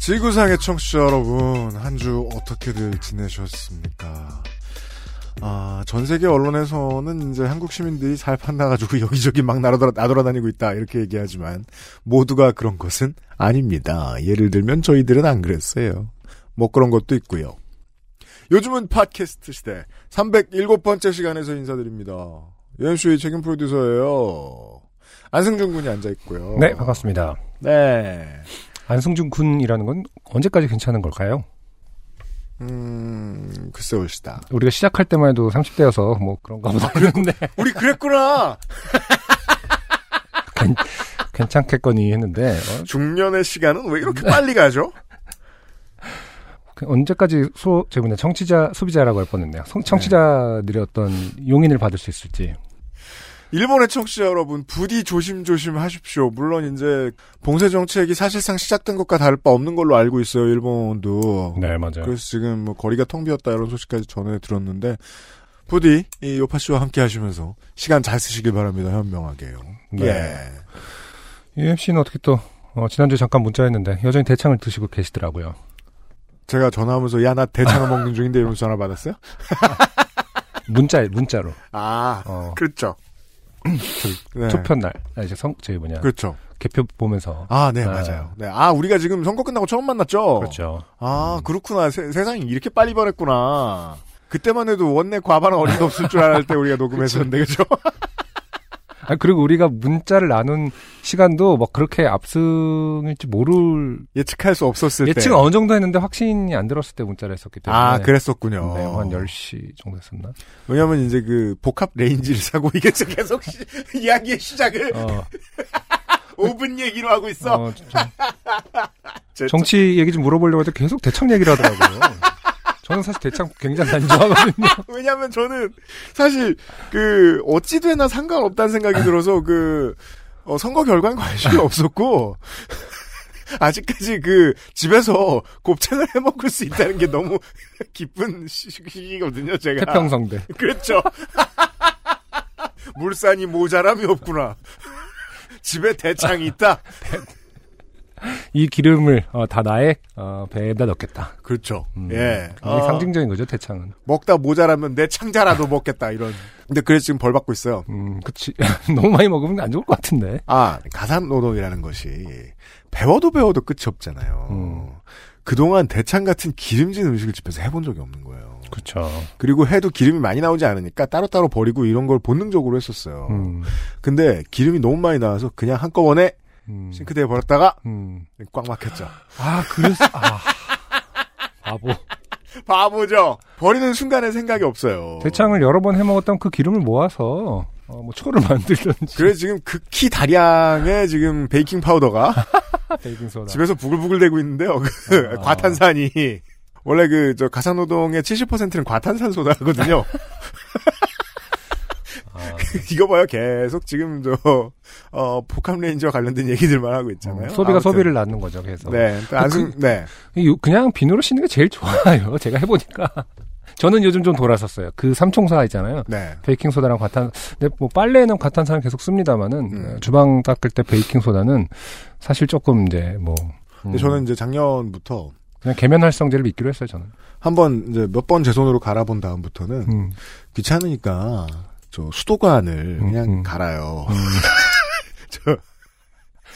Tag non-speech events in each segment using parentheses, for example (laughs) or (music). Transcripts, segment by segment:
지구상의 청취자 여러분, 한 주 어떻게들 지내셨습니까? 아, 전 세계 언론에서는 이제 한국 시민들이 살 판나가지고 (laughs) 여기저기 막 나돌아, 나돌아다니고 있다, 이렇게 얘기하지만, 모두가 그런 것은 아닙니다. 예를 들면 저희들은 안 그랬어요. 뭐 그런 것도 있고요. 요즘은 팟캐스트 시대 307번째 시간에서 인사드립니다. UMC의 책임 프로듀서예요. 안승준 군이 앉아 있고요. 네, 반갑습니다. 네. 안승준 군이라는 건 언제까지 괜찮은 걸까요? 음, 글쎄 올시다. 우리가 시작할 때만 해도 30대여서 뭐 그런가 보다 했는데 우리 그랬구나! (laughs) 괜찮겠거니 했는데 어, 중년의 시간은 왜 이렇게 빨리 가죠? 그 (laughs) 언제까지 소, 제 뭐냐 청취자 소비자라고 할 뻔했네요. 성- 청취자들의 어떤 용인을 받을 수 있을지. 일본의 청취자 여러분, 부디 조심조심 하십시오. 물론 이제 봉쇄 정책이 사실상 시작된 것과 다를 바 없는 걸로 알고 있어요, 일본도. 네, 맞아요. 그래서 지금 뭐 거리가 텅 비었다 이런 소식까지 전해 들었는데 부디 이 요파 씨와 함께 하시면서 시간 잘 쓰시길 바랍니다. 현명하게요. 네. 예. UMC는 어떻게 또 어, 지난주에 잠깐 문자했는데 여전히 대창을 드시고 계시더라고요. 제가 전화하면서 야 나 대창을 먹는 중인데 이러면서 전화 받았어요? (laughs) 문자 문자로 아, 어, 그렇죠. 네. 투표 날 아, 이제 성 저희 뭐냐 그렇죠. 개표 보면서 아, 네, 아. 맞아요. 네. 아, 우리가 지금 선거 끝나고 처음 만났죠? 그렇죠. 아, 그렇구나. 세, 세상이 이렇게 빨리 변했구나. 그때만 해도 원내 과반 어림도 없을 줄알때 우리가 녹음했었는데, 그죠? (laughs) 아 그리고 우리가 문자를 나눈 시간도 뭐 그렇게 압승일지 모를 예측할 수 없었을 때. 예측은 어느 정도 했는데 확신이 안 들었을 때 문자를 했었기 때문에 아, 그랬었군요. 네, 한 10시 정도 했었나? 왜냐면 이제 그 복합 레인지를 사고 이게 계속 시- (laughs) 이야기의 시작을 어, (laughs) 5분 얘기로 하고 있어. 어, (laughs) 제- 정치 얘기 좀 물어보려고 했더니 계속 대창 얘기를 하더라고요. 저는 사실 대창 굉장히 안 좋아하거든요. (laughs) 왜냐면 저는 사실 그 어찌 되나 상관없다는 생각이 들어서 그 어, 선거 결과에 관심이 (laughs) 없었고 (laughs) 아직까지 그 집에서 곱창을 해 먹을 수 있다는 게 너무 기쁜 시- 시기거든요. 제가 태평성대. 그렇죠. 물산이 모자람이 없구나. 집에 대창이 있다. 이 기름을 어, 다 나의 어, 배에다 넣겠다. 그렇죠. 음, 예. 어, 상징적인 거죠, 대창은. 먹다 모자라면 내 창자라도 먹겠다 이런. 근데 그래서 지금 벌 받고 있어요. 음, 그치. (laughs) 너무 많이 먹으면 안 좋을 것 같은데. 아 가산 노동이라는 것이 배워도 배워도 끝이 없잖아요. 음. 그동안 대창 같은 기름진 음식을 집에서 해본 적이 없는 거예요. 그렇죠. 그리고 해도 기름이 많이 나오지 않으니까 따로따로 버리고 이런 걸 본능적으로 했었어요. 음, 근데 기름이 너무 많이 나와서 그냥 한꺼번에 음, 싱크대에 버렸다가 음. 꽉 막혔죠. 아, 그래서, 아. 바보. 바보죠. 버리는 순간에 생각이 없어요. 대창을 여러 번 해먹었다면 그 기름을 모아서, 어, 뭐, 초를 (laughs) 만들든지. 그래 지금 극히 다량의 지금 베이킹 파우더가 (laughs) 베이킹 소다. 집에서 부글부글 대고 있는데요. 그 아. (laughs) 과탄산이 원래 그 저 가사노동의 70%는 과탄산 소다거든요. 아, (laughs) 이거 봐요. 계속 지금 저 어, 복합 레인지와 관련된 얘기들만 하고 있잖아요. 어, 소비가 아무튼. 소비를 낳는 거죠, 계속. 네. 또 안승 네. 이- 그냥 비누로 씻는 게 제일 좋아요. (laughs) 제가 해보니까. 저는 요즘 좀 돌아섰어요. 그 삼총사 있잖아요. 네. 베이킹 소다랑 과탄. 근데 뭐 빨래는 과탄산을 계속 씁니다만은 음. 어, 주방 닦을 때 베이킹 소다는 사실 조금 이제 뭐 음, 근데 저는 이제 작년부터 그냥 계면 활성제를 믿기로 했어요. 저는. 한번 이제 몇 번 제 손으로 갈아본 다음부터는 음. 귀찮으니까 저 수도관을 음, 그냥 음. 갈아요. 음. (laughs) 저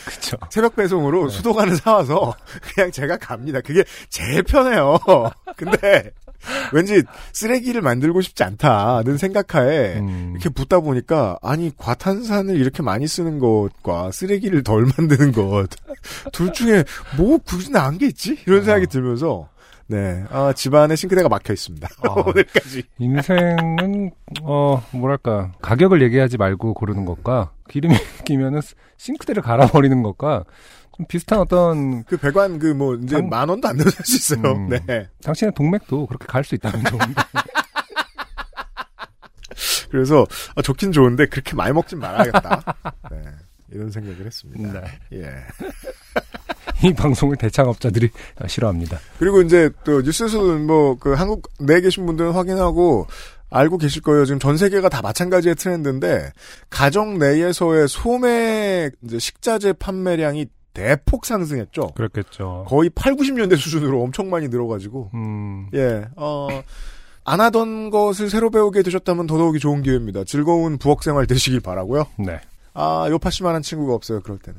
그쵸. 새벽 배송으로 네. 수도관을 사와서 그냥 제가 갑니다. 그게 제일 편해요. (laughs) 근데 왠지 쓰레기를 만들고 싶지 않다는 생각하에 음. 이렇게 붓다 보니까 아니 과탄산을 이렇게 많이 쓰는 것과 쓰레기를 덜 (laughs) 만드는 것 둘 중에 뭐 굳이 나은 게 있지? 이런 생각이 어. 들면서 네, 아, 집안에 싱크대가 막혀 있습니다. 아. (laughs) 오늘까지. 인생은 어 뭐랄까 가격을 얘기하지 말고 고르는 것과 기름이 (laughs) 끼면은 싱크대를 갈아버리는 것과 좀 비슷한 어떤 그 배관 그 뭐 이제 당- 만 원도 안살수 있어요. 음. 네. 당신의 동맥도 그렇게 갈 수 있다면 좋은데. (laughs) 그래서 아, 좋긴 좋은데 그렇게 많이 먹진 말아야겠다. 네. 이런 생각을 했습니다. 네. 예. 이 방송을 대창업자들이 싫어합니다. 그리고 이제 또 뉴스에서도 뭐 그 한국 내에 계신 분들은 확인하고 알고 계실 거예요. 지금 전 세계가 다 마찬가지의 트렌드인데 가정 내에서의 소매 이제 식자재 판매량이 대폭 상승했죠. 그렇겠죠. 거의 8, 90년대 수준으로 엄청 많이 늘어가지고 음, 예, 어, 안 하던 것을 새로 배우게 되셨다면 더더욱이 좋은 기회입니다. 즐거운 부엌 생활 되시길 바라고요. 네. 아, 요파 씨만한 친구가 없어요. 그럴 때는.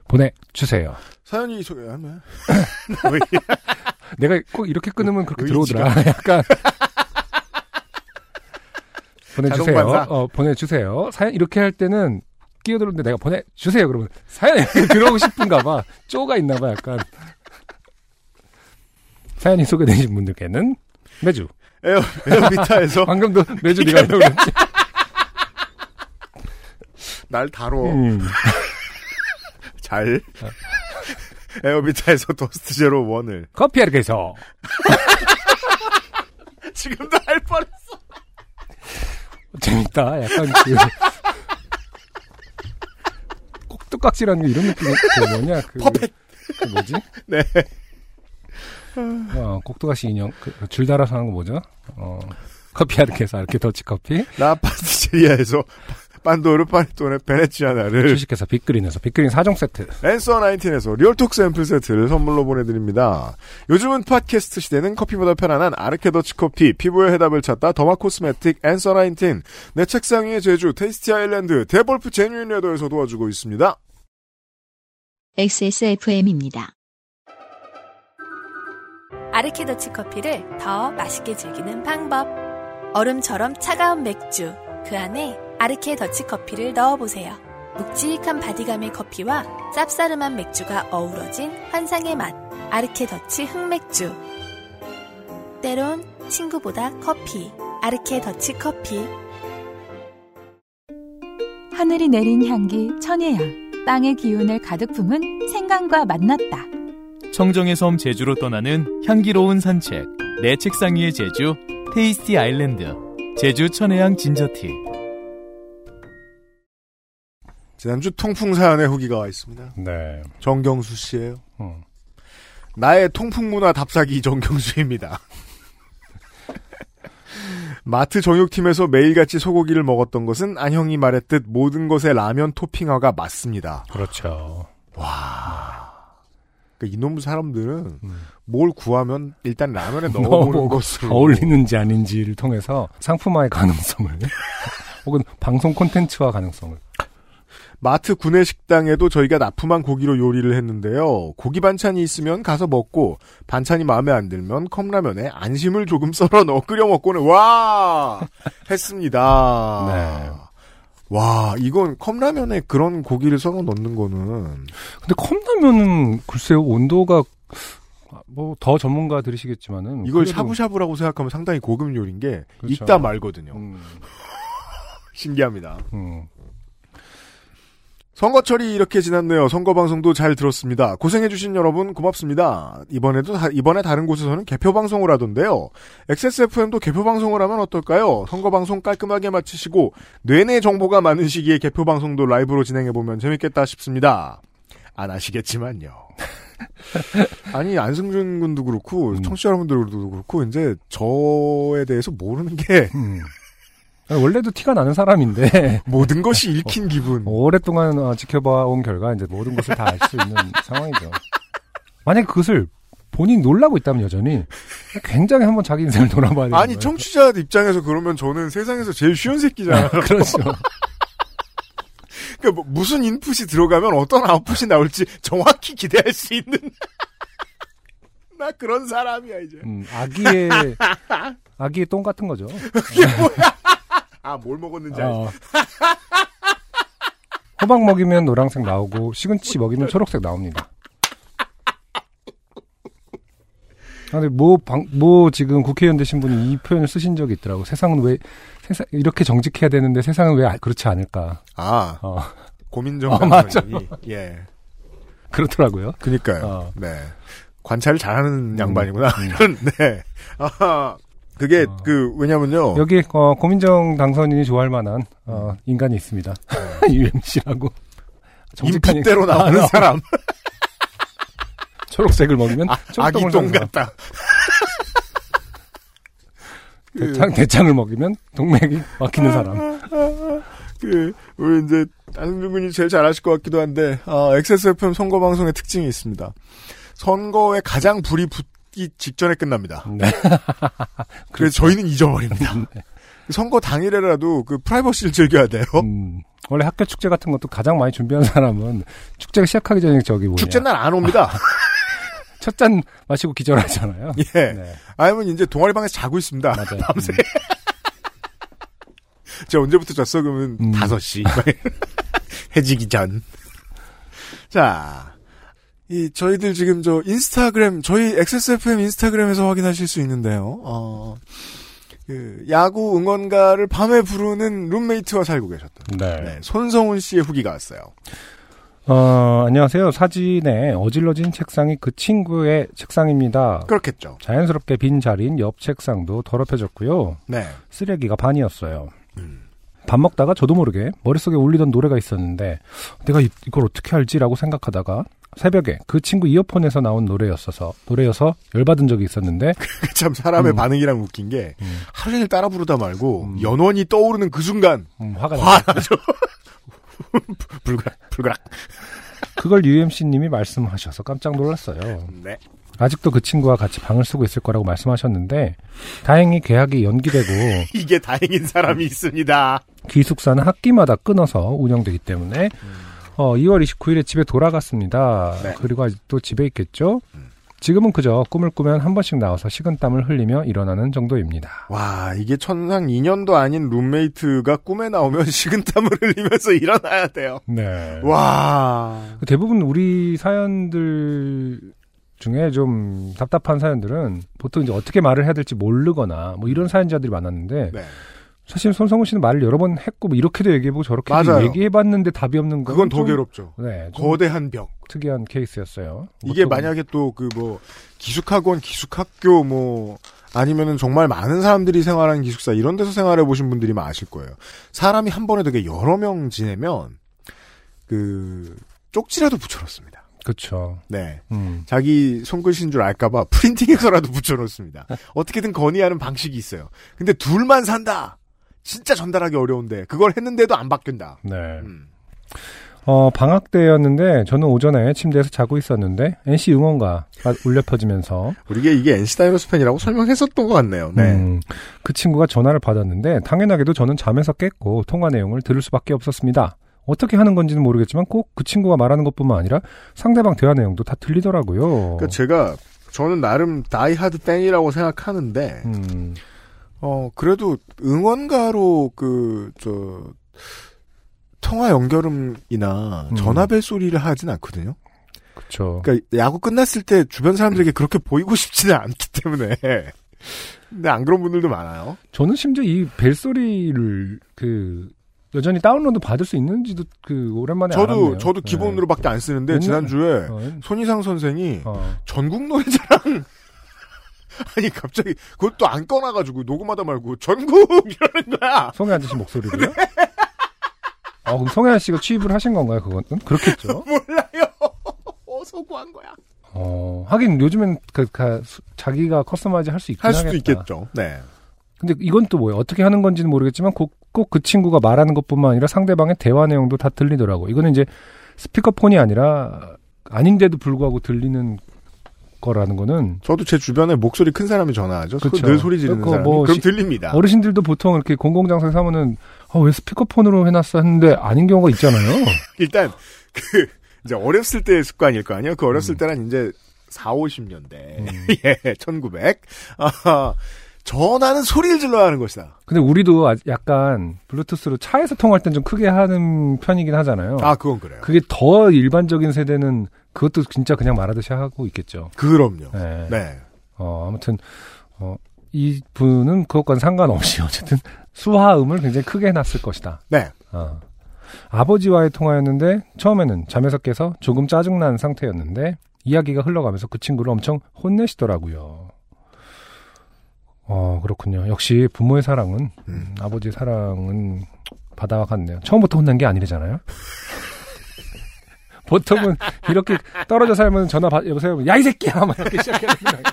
보내주세요. 사연이 소개하면. (laughs) 내가 꼭 이렇게 끊으면 그렇게. 들어오더라. (laughs) 약간. (laughs) 보내주세요. 어, 보내주세요. 사연 이렇게 할 때는 끼어들었는데 내가 보내주세요. 그러면 사연 이렇게 들어오고 싶은가 봐. 쪼가 있나 봐, 약간. 사연이 소개되신 분들께는 매주. 에어, 에어비타에서 방금도 매주 네가 하려고 그랬지. 날 다뤄. 음. 잘. (laughs) 에어비타에서 토스트 제로 원을. 커피 아르케에서 (laughs) 지금도 할 뻔했어. 재밌다. 약간 그. (laughs) 꼭두각시라는 게 이런 느낌이 그 뭐냐. 그, 퍼펙트. 그 뭐지? 네. 어, 꼭두가시 인형, 그, 그줄 달아서 하는 거 뭐죠? 어, 커피 아르케에서 아르케 더치 커피. 나 파스티체리아에서 판도르 파네톤의 베네치아나를 주식회사 빅그린에서 빅그린 4종 세트. Answer 19에서 리얼톡 샘플 세트를 선물로 보내드립니다. 요즘은 팟캐스트 시대는 커피보다 편안한 아르케더치 커피, 피부의 해답을 찾다 derma cosmetic Answer 19, 내 책상 위의 제주 테이스티 아일랜드, 데볼프 genuine leather에서 도와주고 있습니다. XSFM입니다. 아르케더치 커피를 더 맛있게 즐기는 방법. 얼음처럼 차가운 맥주, 그 안에 아르케 더치 커피를 넣어보세요. 묵직한 바디감의 커피와 쌉싸름한 맥주가 어우러진 환상의 맛. 아르케 더치 흑맥주. 때론 친구보다 커피. 아르케 더치 커피. 하늘이 내린 향기 천혜향 땅의 기운을 가득 품은 생강과 만났다. 청정의 섬 제주로 떠나는 향기로운 산책 내 책상 위의 제주 테이스티 아일랜드 제주 천혜향 진저티 지난주 통풍 사연의 후기가 와 있습니다. 네. 정경수 씨예요. 음. 나의 통풍 문화 답사기 정경수입니다. (laughs) 마트 정육팀에서 매일같이 소고기를 먹었던 것은 안형이 말했듯 모든 것에 라면 토핑화가 맞습니다. 그렇죠. 그러니까 이놈 사람들은 음. 뭘 구하면 일단 라면에 (laughs) 넣어보는 것으로 어울리는지 아닌지를 통해서 상품화의 가능성을 (laughs) 혹은 방송 콘텐츠화 가능성을 마트 구내 식당에도 저희가 납품한 고기로 요리를 했는데요. 고기 반찬이 있으면 가서 먹고 반찬이 마음에 안 들면 컵라면에 안심을 조금 (laughs) 썰어 넣어 끓여 먹고는 와 했습니다. 네. 와 이건 컵라면에 그런 고기를 썰어 넣는 거는 근데 컵라면은 글쎄요 온도가 뭐 더 전문가 들으시겠지만은 이걸 그래도- 샤브샤브라고 생각하면 상당히 고급 요리인 게 그렇죠. 있다 말거든요. 음, (laughs) 신기합니다. 음. 선거철이 이렇게 지났네요. 선거 방송도 잘 들었습니다. 고생해주신 여러분 고맙습니다. 이번에도 다- 이번에 다른 곳에서는 개표 방송을 하던데요. XSFM도 개표 방송을 하면 어떨까요? 선거 방송 깔끔하게 마치시고 뇌내 정보가 많은 시기에 개표 방송도 라이브로 진행해 보면 재밌겠다 싶습니다. 안 하시겠지만요. (laughs) 아니 안승준 군도 그렇고 음. 청취자 여러분들도 그렇고 이제 저에 대해서 모르는 게 음. 원래도 티가 나는 사람인데 (laughs) 모든 것이 읽힌 기분. 오랫동안 어, 지켜봐온 결과 이제 모든 것을 다 알 수 있는 (laughs) 상황이죠. 만약 그것을 본인이 놀라고 있다면 여전히 굉장히 한번 자기 인생을 돌아봐야 되는 아니. 청취자 입장에서 그러면 저는 세상에서 제일 쉬운 새끼잖아요. 그렇죠. (laughs) 그러니까 뭐 무슨 인풋이 들어가면 어떤 아웃풋이 나올지 정확히 기대할 수 있는. 나 그런 사람이야 이제. 음, 아기의 아기의 똥 같은 거죠. 아 뭘 먹었는지? 어. (laughs) 호박 먹이면 노란색 나오고 시금치 먹이면 초록색 나옵니다. 아, 근데 뭐, 방, 뭐, 지금 국회의원 되신 분이 이 표현을 쓰신 적이 있더라고. 세상은 왜, 세상, 이렇게 정직해야 되는데 세상은 왜 아- 그렇지 않을까. 아 어, 고민정 어, 강사님이 예. 그렇더라고요. 그니까요. 어. 네. 관찰을 잘하는 음. 양반이구나. (laughs) 네. 아, 그게 어. 그 왜냐면요. 여기, 어, 고민정 당선인이 좋아할 만한, 어, 인간이 있습니다. (laughs) UMC라고. 인풋대로 나오는 사람. (laughs) 초록색을 먹이면 아, 아기 초록똥을 똥 사는 사람. 같다. 그, (laughs) 대창, 대창을 먹이면 동맥이 막히는 사람. 그, 우리 이제, 안승준 군이 제일 잘 아실 것 같기도 한데, 어, XSFM 선거방송의 특징이 있습니다. 선거에 가장 불이 붙 기 직전에 끝납니다. 네. 그래서 (laughs) 저희는 잊어버립니다. (laughs) 선거 당일에라도 그 프라이버시를 즐겨야 돼요. 음, 원래 학교 축제 같은 것도 가장 많이 준비한 사람은 축제가 시작하기 전에 저기 뭐냐. 축제 날 안 옵니다. (laughs) 첫 잔 마시고 기절하잖아요. 예. 네, 아니면 이제 동아리 방에서 자고 있습니다. 맞아요. 밤새. 음, 제가 언제부터 잤어? 그러면 음. 5시. 해지기 전. 자. 이, 저희들 지금 저 인스타그램, 저희 XSFM 인스타그램에서 확인하실 수 있는데요. 어, 그, 야구 응원가를 밤에 부르는 룸메이트와 살고 계셨던. 네. 네, 손성훈 씨의 후기가 왔어요. 어, 안녕하세요. 사진에 어질러진 책상이 그 친구의 책상입니다. 그렇겠죠. 자연스럽게 빈 자리인 옆 책상도 더럽혀졌고요. 네. 쓰레기가 반이었어요. 음. 밥 먹다가 저도 모르게 머릿속에 울리던 노래가 있었는데 내가 이- 이걸 어떻게 알지라고 생각하다가 새벽에 그 친구 이어폰에서 나온 노래였어서 노래여서 열받은 적이 있었는데 (laughs) 참 사람의 음. 반응이랑 웃긴 게 음, 하루 종일 따라 부르다 말고 음. 연원이 떠오르는 그 순간 음, 화가 화 나. 나죠. (laughs) 불그락 불그락. 그걸 UMC님이 말씀하셔서 깜짝 놀랐어요. 네. 아직도 그 친구와 같이 방을 쓰고 있을 거라고 말씀하셨는데 다행히 계약이 연기되고 (laughs) 이게 다행인 사람이 있습니다. 기숙사는 학기마다 끊어서 운영되기 때문에 어, 2월 29일에 집에 돌아갔습니다. 네. 그리고 아직도 집에 있겠죠? 음. 지금은 그저 꿈을 꾸면 한 번씩 나와서 식은땀을 흘리며 일어나는 정도입니다. 와, 이게 천상 인연도 아닌 룸메이트가 꿈에 나오면 (laughs) 식은땀을 흘리면서 일어나야 돼요. 네. 와. 대부분 우리 사연들 중에 좀 답답한 사연들은 보통 이제 어떻게 말을 해야 될지 모르거나 뭐 이런 사연자들이 많았는데 네. 사실 손성훈 씨는 말을 여러 번 했고 뭐 이렇게도 얘기해보고 저렇게도. 얘기해봤는데 답이 없는 건 그건 더 좀, 괴롭죠. 네, 좀 거대한 벽. 특이한 케이스였어요. 이게 뭐 또- 만약에 또 그 뭐 기숙학원, 기숙학교 뭐 아니면은 정말 많은 사람들이 생활하는 기숙사 이런 데서 생활해 보신 분들이면 아실 거예요. 사람이 한 번에 되게 여러 명 지내면 그 쪽지라도 붙여놓습니다. 그쵸. 네. 음. 자기 손글씨인 줄 알까봐 (laughs) 프린팅해서라도 붙여놓습니다. (laughs) 어떻게든 건의하는 방식이 있어요. 근데 둘만 산다. 진짜 전달하기 어려운데 그걸 했는데도 안 바뀐다. 네. 음. 어, 방학 때였는데 저는 오전에 침대에서 자고 있었는데 NC 응원가가 울려 퍼지면서 우리가 이게 NC 다이노스 팬이라고 설명했었던 것 같네요. 네. 음, 그 친구가 전화를 받았는데 당연하게도 저는 잠에서 깼고 통화 내용을 들을 수밖에 없었습니다. 어떻게 하는 건지는 모르겠지만 꼭 그 친구가 말하는 것뿐만 아니라 상대방 대화 내용도 다 들리더라고요. 그러니까 제가 저는 나름 다이하드 팬이라고 생각하는데 음, 어 그래도 응원가로 그 저 통화 연결음이나 음. 전화벨 소리를 하진 않거든요. 그쵸. 그러니까 야구 끝났을 때 주변 사람들에게 그렇게 보이고 (laughs) 싶지는 않기 때문에. 근데 안 그런 분들도 많아요. 저는 심지어 이 벨 소리를 그 여전히 다운로드 받을 수 있는지도 그 오랜만에 저도 알았네요. 저도 네. 기본으로밖에 안 쓰는데 옛날- 지난주에 어, 손희상 선생이 어. 전국 노래자랑 (laughs) 아니 갑자기 그것도 안 꺼놔가지고 녹음하다 말고 전국 이러는 거야. 송혜 아저씨 목소리로요? 아, 그럼 송혜 아저씨가 취입을 하신 건가요, 그건? 그렇겠죠. (laughs) 몰라요. (laughs) 어서 구한 거야. 어, 하긴 요즘엔 그, 그, 수- 자기가 customize 할 수 있긴 할 수도 하겠다. 있겠죠. 네. 근데 이건 또 뭐예요? 어떻게 하는 건지는 모르겠지만 꼭 그 친구가 말하는 것뿐만 아니라 상대방의 대화 내용도 다 들리더라고. 이거는 이제 스피커폰이 아니라 아닌데도 불구하고 들리는 거라는 거는 저도 제 주변에 목소리 큰 사람이 전화하죠. 소- 그쵸. 늘 소리 지르는 사람이. 뭐 그럼 시- 들립니다. 어르신들도 보통 이렇게 공공장소에서 하면은 아, 왜 스피커폰으로 해놨어 했는데 아닌 경우가 있잖아요. (laughs) 일단 그 이제 어렸을 때의 습관일 거 아니에요. 그 어렸을 음. 때는 이제 4, 50년대. 음. (laughs) 예, 1900. 아, 전화는 소리를 질러야 하는 것이다. 근데 우리도 아- 약간 블루투스로 차에서 통할 땐 좀 크게 하는 편이긴 하잖아요. 아, 그건 그래요. 그게 더 일반적인 세대는 그것도 진짜 그냥 말하듯이 하고 있겠죠. 그럼요. 네. 네. 어, 아무튼, 어, 이 분은 그것과는 상관없이 (laughs) 어쨌든 수화음을 굉장히 크게 해놨을 것이다. 네. 어. 아버지와의 통화였는데 처음에는 깨서 조금 짜증난 상태였는데 이야기가 흘러가면서 그 친구를 엄청 혼내시더라고요. 어, 그렇군요. 역시 부모의 사랑은, 음. 아버지의 사랑은 바다와 같네요. 처음부터 혼난 게 아니래잖아요. (laughs) 보통은 이렇게 떨어져 살면 전화 받, 여보세요? 야, 이 새끼야! 막 이렇게 시작해야 되는 거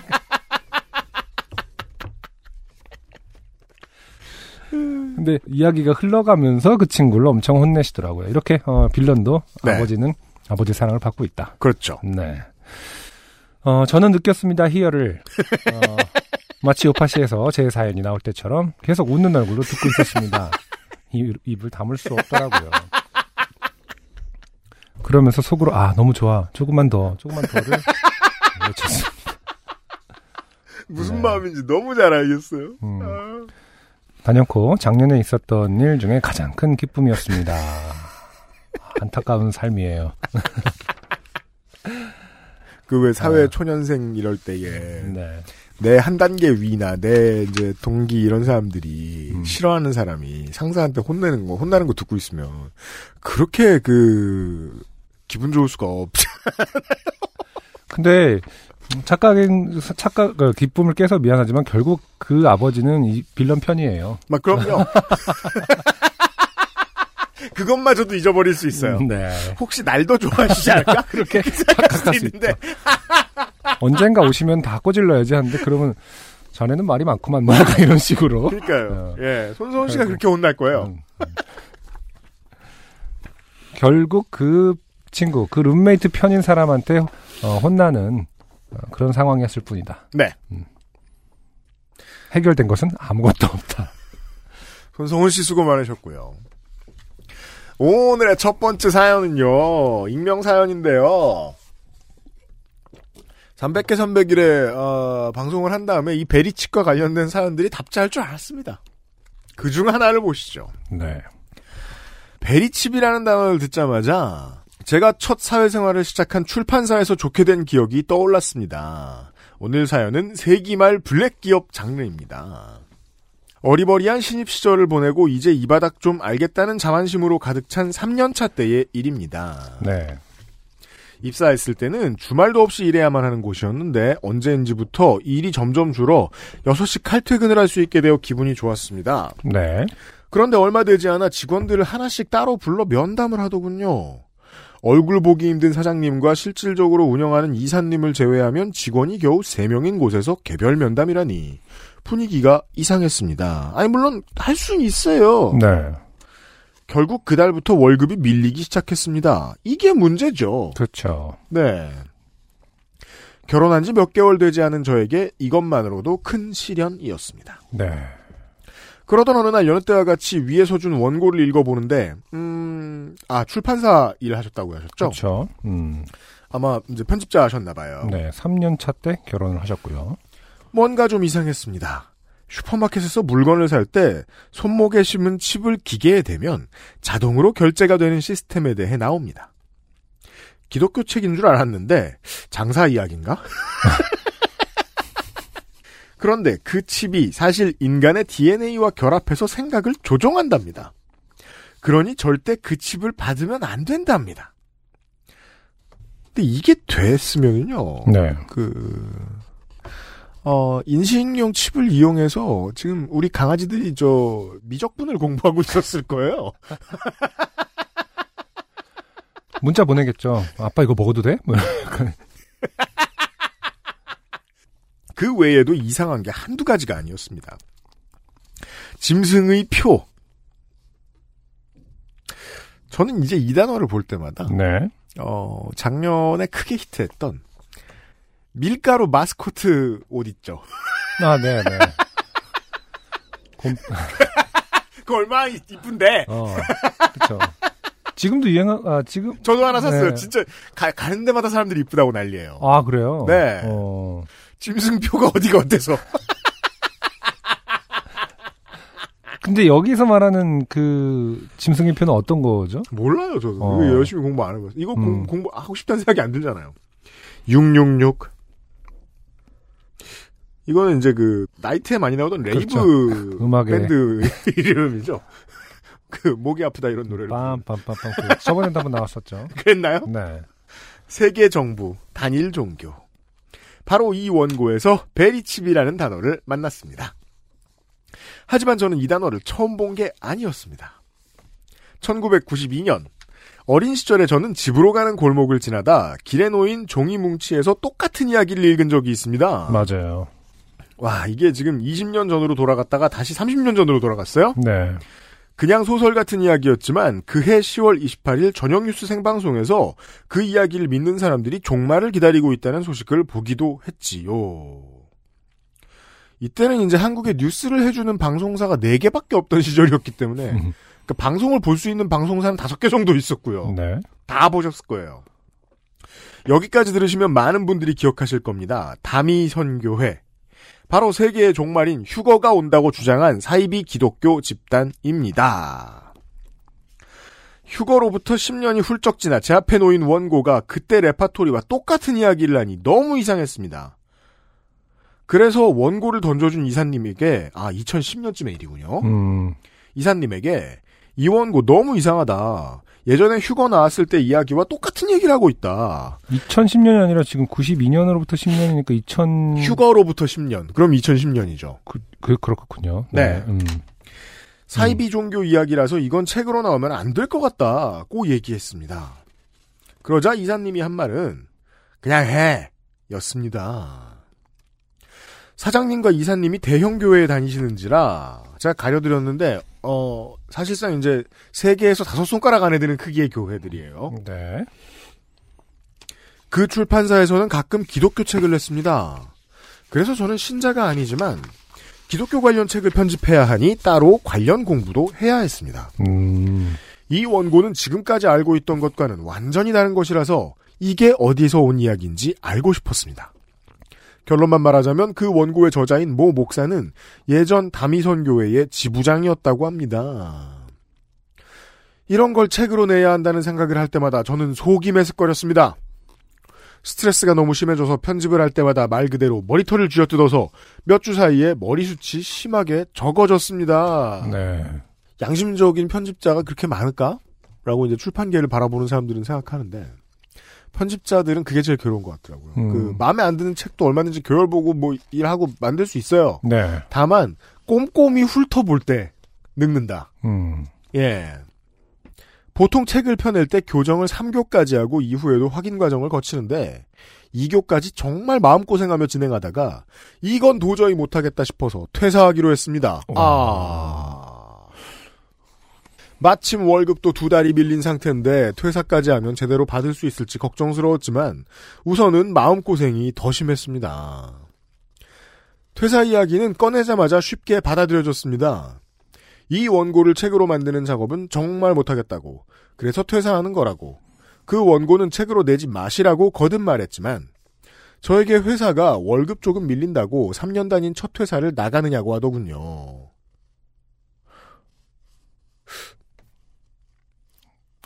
근데 이야기가 흘러가면서 그 친구를 엄청 혼내시더라고요. 이렇게 어, 빌런도 네. 아버지는 아버지 사랑을 받고 있다. 그렇죠. 네. 어, 저는 느꼈습니다. 희열을 어, (laughs) 마치 요파시에서 제 사연이 나올 때처럼 계속 웃는 얼굴로 듣고 있었습니다. 입, 입을 다물 수 없더라고요. 그러면서 속으로 아 너무 좋아 조금만 더 조금만 더를 (laughs) 외쳤습니다. 무슨 네. 마음인지 너무 잘 알겠어요. 음. 아. 단연코 작년에 있었던 일 중에 가장 큰 기쁨이었습니다. 안타까운 삶이에요. (laughs) 그 왜 사회 아. 초년생 이럴 때에 네. 내한 단계 위나 내 이제 동기 이런 사람들이 음. 싫어하는 사람이 상사한테 혼내는 거 혼나는 거 듣고 있으면 그렇게 그 기분 좋을 수가 없지. (laughs) 근데 착각인 착각 그 기쁨을 깨서 미안하지만 결국 그 아버지는 이 빌런 편이에요. 막 그럼요. (laughs) 그것마저도 잊어버릴 수 있어요. 네. 혹시 날더 좋아하시지 않을까? (laughs) 그렇게 착각할 수 있는데. 언젠가 오시면 다 꼬질러야지 하는데 그러면 자네는 말이 많구만 뭐 이런 식으로. 그러니까요. 어. 예, 손소원 씨가. 그렇게 혼날 거예요. 음, 음. 결국 그 친구, 그 룸메이트 편인 사람한테 어, 혼나는 어, 그런 상황이었을 뿐이다. 네. 해결된 것은 아무것도 없다. (laughs) 손성훈 씨 수고 많으셨고요. 오늘의 첫 번째 사연은요, 익명 사연인데요. 300개 300일에 어, 방송을 한 다음에 이 베리칩과 관련된 사연들이 답지할 줄 알았습니다. 그 중 하나를 보시죠. 네. VeriChip이라는 단어를 듣자마자 제가 첫 사회생활을 시작한 출판사에서 좋게 된 기억이 떠올랐습니다. 오늘 사연은 세기말 블랙 기업 장르입니다. 어리버리한 신입 시절을 보내고 이제 이 바닥 좀 알겠다는 자만심으로 가득 찬 3년차 때의 일입니다. 네. 입사했을 때는 주말도 없이 일해야만 하는 곳이었는데 언제인지부터 일이 점점 줄어 6시 칼퇴근을 할 수 있게 되어 기분이 좋았습니다. 네. 그런데 얼마 되지 않아 직원들을 하나씩 따로 불러 면담을 하더군요. 얼굴 보기 힘든 사장님과 실질적으로 운영하는 이사님을 제외하면 직원이 겨우 3명인 곳에서 개별 면담이라니 분위기가 이상했습니다. 아니 물론 할 수는 있어요. 네. 결국 그달부터 월급이 밀리기 시작했습니다. 이게 문제죠. 그렇죠. 네. 결혼한 지 몇 개월 되지 않은 저에게 이것만으로도 큰 시련이었습니다. 네. 그러던 어느 날 여느 때와 같이 위에서 준 원고를 읽어보는데, 음, 아, 출판사 일을 하셨다고 하셨죠? 그렇죠. 음. 아마 이제 편집자 하셨나봐요. 네. 3년 차 때 결혼을 하셨고요. 뭔가 좀 이상했습니다. 슈퍼마켓에서 물건을 살 때 손목에 심은 칩을 기계에 대면 자동으로 결제가 되는 시스템에 대해 나옵니다. 기독교 책인 줄 알았는데 장사 이야기인가? (laughs) 그런데 그 칩이 사실 인간의 DNA와 결합해서 생각을 조종한답니다. 그러니 절대 그 칩을 받으면 안 된답니다. 근데 이게 됐으면은요. 네. 그, 어, 인식용 칩을 이용해서 지금 우리 강아지들이 저 미적분을 공부하고 있었을 거예요. (laughs) 문자 보내겠죠. 아빠 이거 먹어도 돼? 뭐 약간. (laughs) 그 외에도 이상한 게 한두 가지가 아니었습니다. 짐승의 표. 저는 이제 이 단어를 볼 때마다, 네. 어, 작년에 크게 히트했던 밀가루 마스코트 옷 있죠. 아, 네, 네. 곰, (laughs) 그거 얼마나 이쁜데! 어, 그쵸. 지금도 유행, 아, 지금, 저도 하나 샀어요. 네. 진짜 가, 가는 데마다 사람들이 이쁘다고 난리예요. 아, 그래요? 네. 어, 짐승표가 어디가 어때서? (laughs) 근데 여기서 말하는 그, 짐승의 표는 어떤 거죠? 몰라요, 저도. 어. 이거 열심히 공부 안 해봐서. 이거 공, 음. 공 부 하고 싶다는 생각이 안 들잖아요. 666. 이거는 이제 그, 나이트에 많이 나오던 rave 그렇죠. 음악의- 밴드 (laughs) 이름이죠. 그, 목이 아프다 이런 노래를. 빰빰빰빰. 그 저번에도 한번 나왔었죠. (laughs) 그랬나요? 네. 세계 정부, 단일 종교. 바로 이 원고에서 베리칩이라는 단어를 만났습니다. 하지만 저는 이 단어를 처음 본 게 아니었습니다. 1992년 어린 시절에 저는 집으로 가는 골목을 지나다 길에 놓인 종이 뭉치에서 똑같은 이야기를 읽은 적이 있습니다. 맞아요. 와, 이게 지금 20년 전으로 돌아갔다가 다시 30년 전으로 돌아갔어요? 네. 그냥 소설 같은 이야기였지만 그해 10월 28일 저녁 뉴스 생방송에서 그 이야기를 믿는 사람들이 종말을 기다리고 있다는 소식을 보기도 했지요. 이때는 이제 한국에 뉴스를 해주는 방송사가 4개밖에 없던 (laughs) 시절이었기 때문에 음. 그 방송을 볼 수 있는 방송사는 5개 정도 있었고요. 네. 다 보셨을 거예요. 여기까지 들으시면 많은 분들이 기억하실 겁니다. 다미 선교회. 바로 세계의 종말인 휴거가 온다고 주장한 사이비 기독교 집단입니다. 휴거로부터 10년이 훌쩍 지나 제 앞에 놓인 원고가 그때 레파토리와 똑같은 이야기를 하니 너무 이상했습니다. 그래서 원고를 던져준 이사님에게 아 2010년쯤의 일이군요. 음, 이사님에게 이 원고 너무 이상하다. 예전에 휴거 나왔을 때 이야기와 똑같은 얘기를 하고 있다. 2010년이 아니라 지금 92년으로부터 10년이니까 2000. 휴거로부터 10년. 그럼 2010년이죠. 그, 그, 그렇군요. 네. 음. 사이비 종교 이야기라서 이건 책으로 나오면 안 될 것 같다고 얘기했습니다. 그러자 이사님이 한 말은 그냥 해 였습니다. 사장님과 이사님이 대형 교회에 다니시는지라 제가 가려드렸는데 어 사실상 이제 세 개에서 다섯 손가락 안에 드는 크기의 교회들이에요. 네. 그 출판사에서는 가끔 기독교 책을 냈습니다. 그래서 저는 신자가 아니지만 기독교 관련 책을 편집해야 하니 따로 관련 공부도 해야 했습니다. 음, 이 원고는 지금까지 알고 있던 것과는 완전히 다른 것이라서 이게 어디서 온 이야기인지 알고 싶었습니다. 결론만 말하자면 그 원고의 저자인 모 목사는 예전 다미선 교회의 지부장이었다고 합니다. 이런 걸 책으로 내야 한다는 생각을 할 때마다 저는 속이 메스꺼렸습니다. 스트레스가 너무 심해져서 편집을 할 때마다 말 그대로 머리털을 쥐어뜯어서 몇 주 사이에 머리숱이 심하게 적어졌습니다. 네. 양심적인 편집자가 그렇게 많을까? 라고 이제 출판계를 바라보는 사람들은 생각하는데, 편집자들은 그게 제일 괴로운 것 같더라고요. 음. 그, 마음에 안 드는 책도 얼마든지 교열보고 뭐 일하고 만들 수 있어요. 네. 다만, 꼼꼼히 훑어볼 때, 늙는다. 음, 예. 보통 책을 펴낼 때 교정을 3교까지 하고 이후에도 확인 과정을 거치는데 2교까지 정말 마음고생하며 진행하다가 이건 도저히 못하겠다 싶어서 퇴사하기로 했습니다. 아. 마침 월급도 두 달이 밀린 상태인데 퇴사까지 하면 제대로 받을 수 있을지 걱정스러웠지만 우선은 마음고생이 더 심했습니다. 퇴사 이야기는 꺼내자마자 쉽게 받아들여졌습니다. 이 원고를 책으로 만드는 작업은 정말 못하겠다고. 그래서 퇴사하는 거라고. 그 원고는 책으로 내지 마시라고 거듭 말했지만 저에게 회사가 월급 조금 밀린다고 3년 다닌 첫 회사를 나가느냐고 하더군요.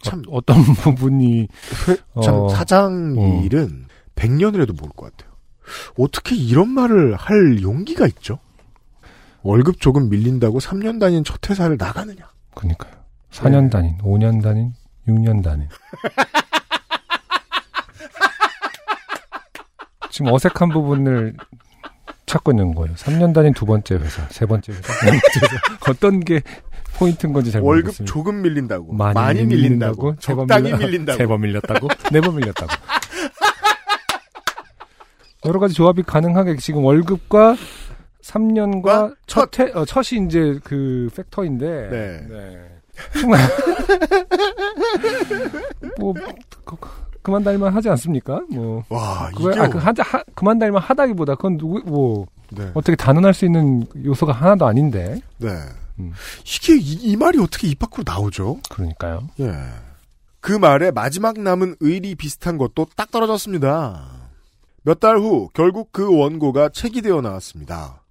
참, 어, 어떤 (laughs) 부분이 회- 참 어, 사장 어. 일은 100년을 해도 모를 것 같아요. 어떻게 이런 말을 할 용기가 있죠? 월급 조금 밀린다고 3년 다닌 첫 회사를 나가느냐? 그러니까요. 4년 네. 단인, 5년 단인, 6년 단인. (laughs) 지금 어색한 부분을 찾고 있는 거예요. 3년 단인 두 번째 회사, 세 번째 회사, 네 번째 회사. 어떤 게 포인트인 건지 잘 월급 모르겠습니다. 조금 밀린다고. 많이, 많이, 밀린다고. 세번 적당히 밀려- 밀린다고. 세 번 밀렸다고? 네 번 밀렸다고. (laughs) 여러 가지 조합이 가능하게 지금 월급과 3년과 첫. 첫, 해, 어, 첫이 이제 그 팩터인데. 네. 정말. (laughs) 뭐, 그, 그만 달만 하지 않습니까? 뭐. 와, 이게 아, 그, 하자, 하, 그만 달만 하다기보다 그건 누구, 뭐, 네. 어떻게 단언할 수 있는 요소가 하나도 아닌데. 네. 음. 이게 이, 이 말이 어떻게 입 밖으로 나오죠? 그러니까요. 예. 그 말에 마지막 남은 의리 비슷한 것도 딱 떨어졌습니다. 몇 달 후 결국 그 원고가 책이 되어 나왔습니다.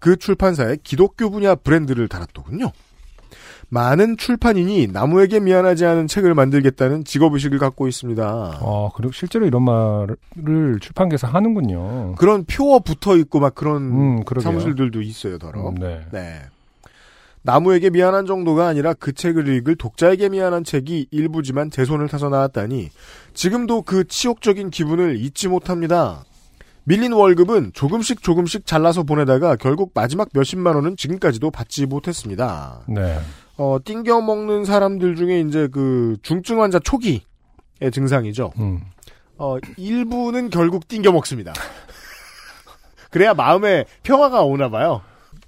그 출판사에 기독교 분야 브랜드를 달았더군요. 많은 출판인이 나무에게 미안하지 않은 책을 만들겠다는 직업의식을 갖고 있습니다. 어, 그리고 실제로 이런 말을 출판계에서 하는군요. 그런 표어 붙어 있고 막 그런 음. 사무실들도 있어요, 더러. 음, 네. 네. 나무에게 미안한 정도가 아니라 그 책을 읽을 독자에게 미안한 책이 일부지만 제 손을 타서 나왔다니 지금도 그 치욕적인 기분을 잊지 못합니다. 밀린 월급은 조금씩 조금씩 잘라서 보내다가 결국 마지막 몇십만 원은 지금까지도 받지 못했습니다. 네. 어, 띵겨 먹는 사람들 중에 이제 그 중증 환자 초기의 증상이죠. 음. 어, 일부는 결국 띵겨 먹습니다. (laughs) 그래야 마음에 평화가 오나 봐요.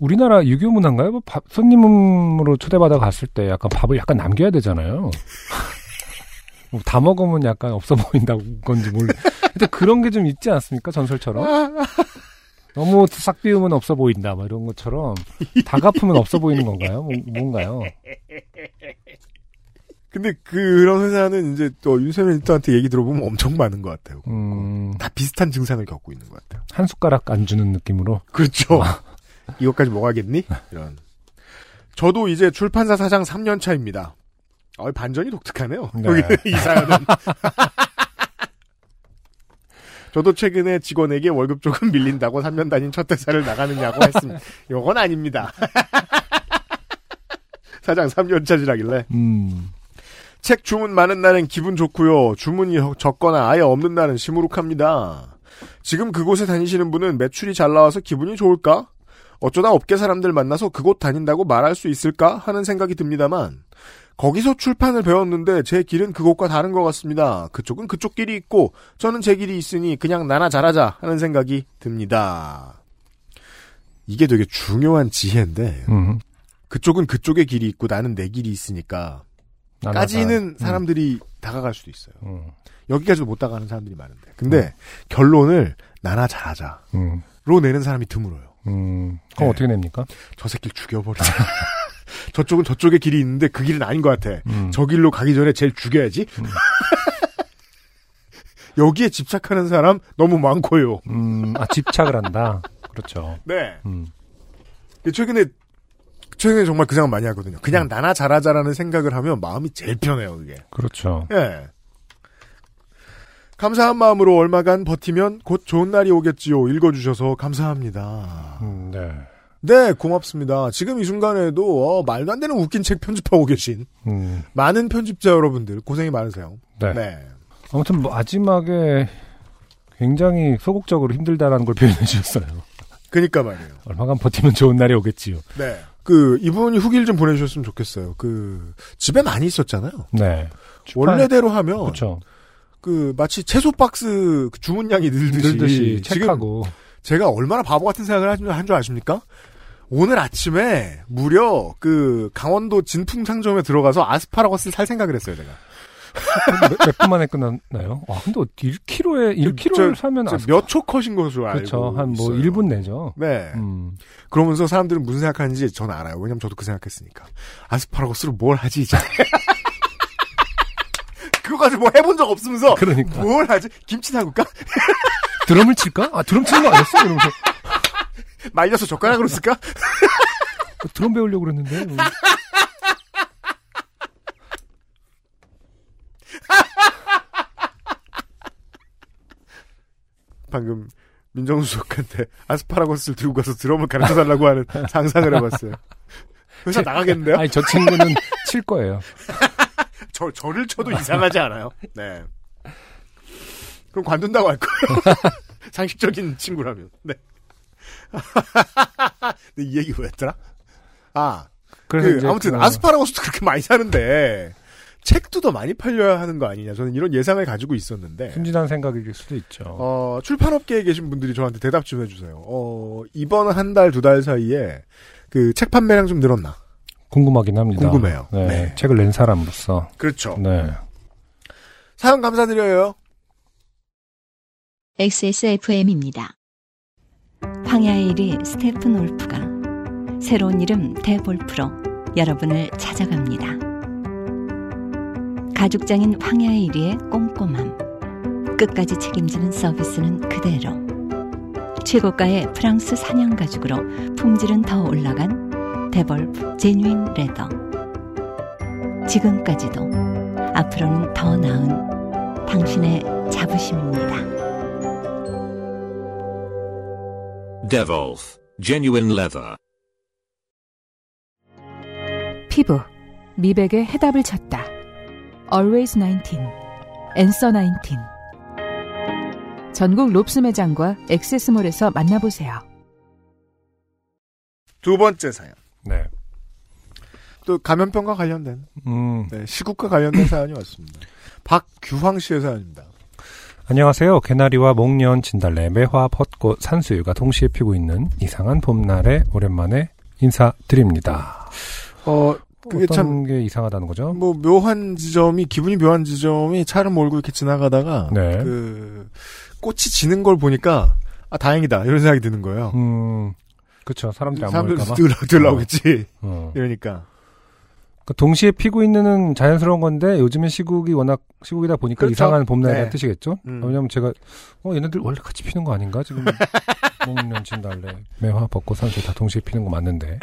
우리나라 유교 문화인가요? 뭐 밥, 손님으로 초대받아 갔을 때 약간 밥을 약간 남겨야 되잖아요. (laughs) 뭐 다 먹으면 약간 없어 보인다고 건지 몰. 근데 그런 게 좀 있지 않습니까? 전설처럼. 너무 싹 비우면 없어 보인다. 뭐 이런 것처럼 다 갚으면 없어 보이는 건가요? 뭐, 뭔가요? 근데 그런 회사는 이제 또 윤세민 리터한테 얘기 들어보면 엄청 많은 것 같아요. 음, 다 비슷한 증상을 겪고 있는 것 같아요. 한 숟가락 안 주는 느낌으로. 그렇죠. 이것까지 먹어야겠니? 이런. 저도 이제 출판사 사장 3년 차입니다. 어, 반전이 독특하네요. 네. 여기 (laughs) 이 사연은. 저도 최근에 직원에게 월급 조금 밀린다고 3년 다닌 첫 회사를 나가느냐고 했습니다. 요건 아닙니다. (laughs) 사장 3년 차지라길래. 음, 책 주문 많은 날은 기분 좋고요. 주문이 적거나 아예 없는 날은 시무룩합니다. 지금 그곳에 다니시는 분은 매출이 잘 나와서 기분이 좋을까? 어쩌다 업계 사람들 만나서 그곳 다닌다고 말할 수 있을까? 하는 생각이 듭니다만 거기서 출판을 배웠는데 제 길은 그곳과 다른 것 같습니다. 그쪽은 그쪽 길이 있고 저는 제 길이 있으니 그냥 나나 잘하자 하는 생각이 듭니다. 이게 되게 중요한 지혜인데 음. 그쪽은 그쪽의 길이 있고 나는 내 길이 있으니까. 까지는 사람들이 다가갈 수도 있어요. 음, 여기까지도 못 다가가는 사람들이 많은데. 근데 결론을 나나 잘하자로 음, 내는 사람이 드물어요. 음. 그럼 네. 어떻게 냅니까? 저 새끼를 죽여버리자. (laughs) 저쪽은 저쪽의 길이 있는데 그 길은 아닌 것 같아. 음. 저 길로 가기 전에 쟤를 죽여야지. 음. (laughs) 여기에 집착하는 사람 너무 많고요. 음, 아, 집착을 한다. 그렇죠. 네. 음, 최근에 최근에 정말 그 생각 많이 하거든요. 그냥 나나 잘하자라는 생각을 하면 마음이 제일 편해요. 그게. 그렇죠. 예. 감사한 마음으로 얼마간 버티면 곧 좋은 날이 오겠지요. 읽어주셔서 감사합니다. 음, 네. 네, 고맙습니다. 지금 이 순간에도 어, 말도 안 되는 웃긴 책 편집하고 계신 음, 많은 편집자 여러분들 고생이 많으세요. 네. 네. 아무튼 뭐 마지막에 굉장히 소극적으로 힘들다라는 걸 표현해 주셨어요. 그니까 말이에요. 얼마간 버티면 좋은 날이 오겠지요. 네. 그 이분이 후기를 좀 보내주셨으면 좋겠어요. 그 집에 많이 있었잖아요. 네. 원래대로 하면 그렇죠. 그 마치 채소 박스 그 주문량이 늘듯이, 들듯이 지금 책하고 제가 얼마나 바보 같은 생각을 한 줄 아십니까? 오늘 아침에 무려 그 강원도 진풍 상점에 들어가서 아스파라거스를 살 생각을 했어요, 제가. 몇, 몇분 만에 끝났나요? 아, 근데 1kg에 1kg를 사면 아스... 몇초 컷인 것으로 알고 그렇죠. 한뭐 있어요. 1분 내죠. 네. 음. 그러면서 사람들은 무슨 생각하는지 저는 알아요. 왜냐면 저도 그 생각했으니까. 아스파라거스로 뭘 하지 이제. (laughs) 그거 가지고 뭐 해본 적 없으면서 그러니까. 뭘 하지? 김치 담글까? (laughs) 드럼을 칠까? 아, 드럼 치는 거 아니었어? 이러면서 (laughs) 말려서 젓가락으로 쓸까? 드럼 배우려고 그랬는데. (laughs) 방금 민정수석한테 아스파라거스를 들고 가서 드럼을 가르쳐 달라고 하는 상상을 해봤어요. 회사 나가겠는데요? 아니, 저 친구는 칠 거예요. 저, 저를 쳐도 (laughs) 이상하지 않아요? 네. 그럼 관둔다고 할 거예요. (laughs) 상식적인 친구라면. 네. (laughs) 근데 이 얘기 뭐였더라? 아, 그, 아무튼 그- 아스파라거스도 그렇게 많이 사는데 책도 더 많이 팔려야 하는 거 아니냐. 저는 이런 예상을 가지고 있었는데. 순진한 생각일 수도 있죠. 어, 출판업계에 계신 분들이 저한테 대답 좀 해주세요. 어, 이번 한 달, 두 달 사이에 그 책 판매량 좀 늘었나? 궁금하긴 합니다. 궁금해요. 네, 네. 책을 낸 사람으로서. 그렇죠. 네. 사연 감사드려요. XSFM입니다. 황야의 1위 스테픈 올프가 새로운 이름 대볼프로 여러분을 찾아갑니다. 가죽장인 황야의 1위의 꼼꼼함. 끝까지 책임지는 서비스는 그대로. 최고가의 프랑스 사냥 가죽으로 품질은 더 올라간 데볼프 제뉴인 레더. 지금까지도 앞으로는 더 나은 당신의 자부심입니다. Devolf Genuine Leather. 피부, 미백의 해답을 찾다. Always 19, Answer 19. 전국 롭스 매장과 엑세스몰에서 만나보세요. 두 번째 사연. 네. 또 감염병과 관련된 음, 네, 시국과 관련된 사연이 왔습니다. 박규황 씨의 사연입니다. 안녕하세요. 개나리와 목련, 진달래, 매화, 벚꽃, 산수유가 동시에 피고 있는 이상한 봄날에 오랜만에 인사드립니다. 어 그게 참 게 이상하다는 거죠? 뭐 묘한 지점이 기분이 묘한 지점이 차를 몰고 이렇게 지나가다가 네. 그 꽃이 지는 걸 보니까 아 다행이다 이런 생각이 드는 거예요. 음, 그쵸. 사람들이 안 사람들 보일까봐. 들, 들 나오겠지 어. 이러니까 그러니까 동시에 피고 있는 자연스러운 건데 요즘에 시국이 워낙 시국이다 보니까 그렇죠. 이상한 봄날이라는 네. 뜻이겠죠. 음. 왜냐면 제가 어 얘네들 원래 같이 피는 거 아닌가 지금 (laughs) 목련, 진달래, 매화, 벚꽃, 산수 다 동시에 피는 거 맞는데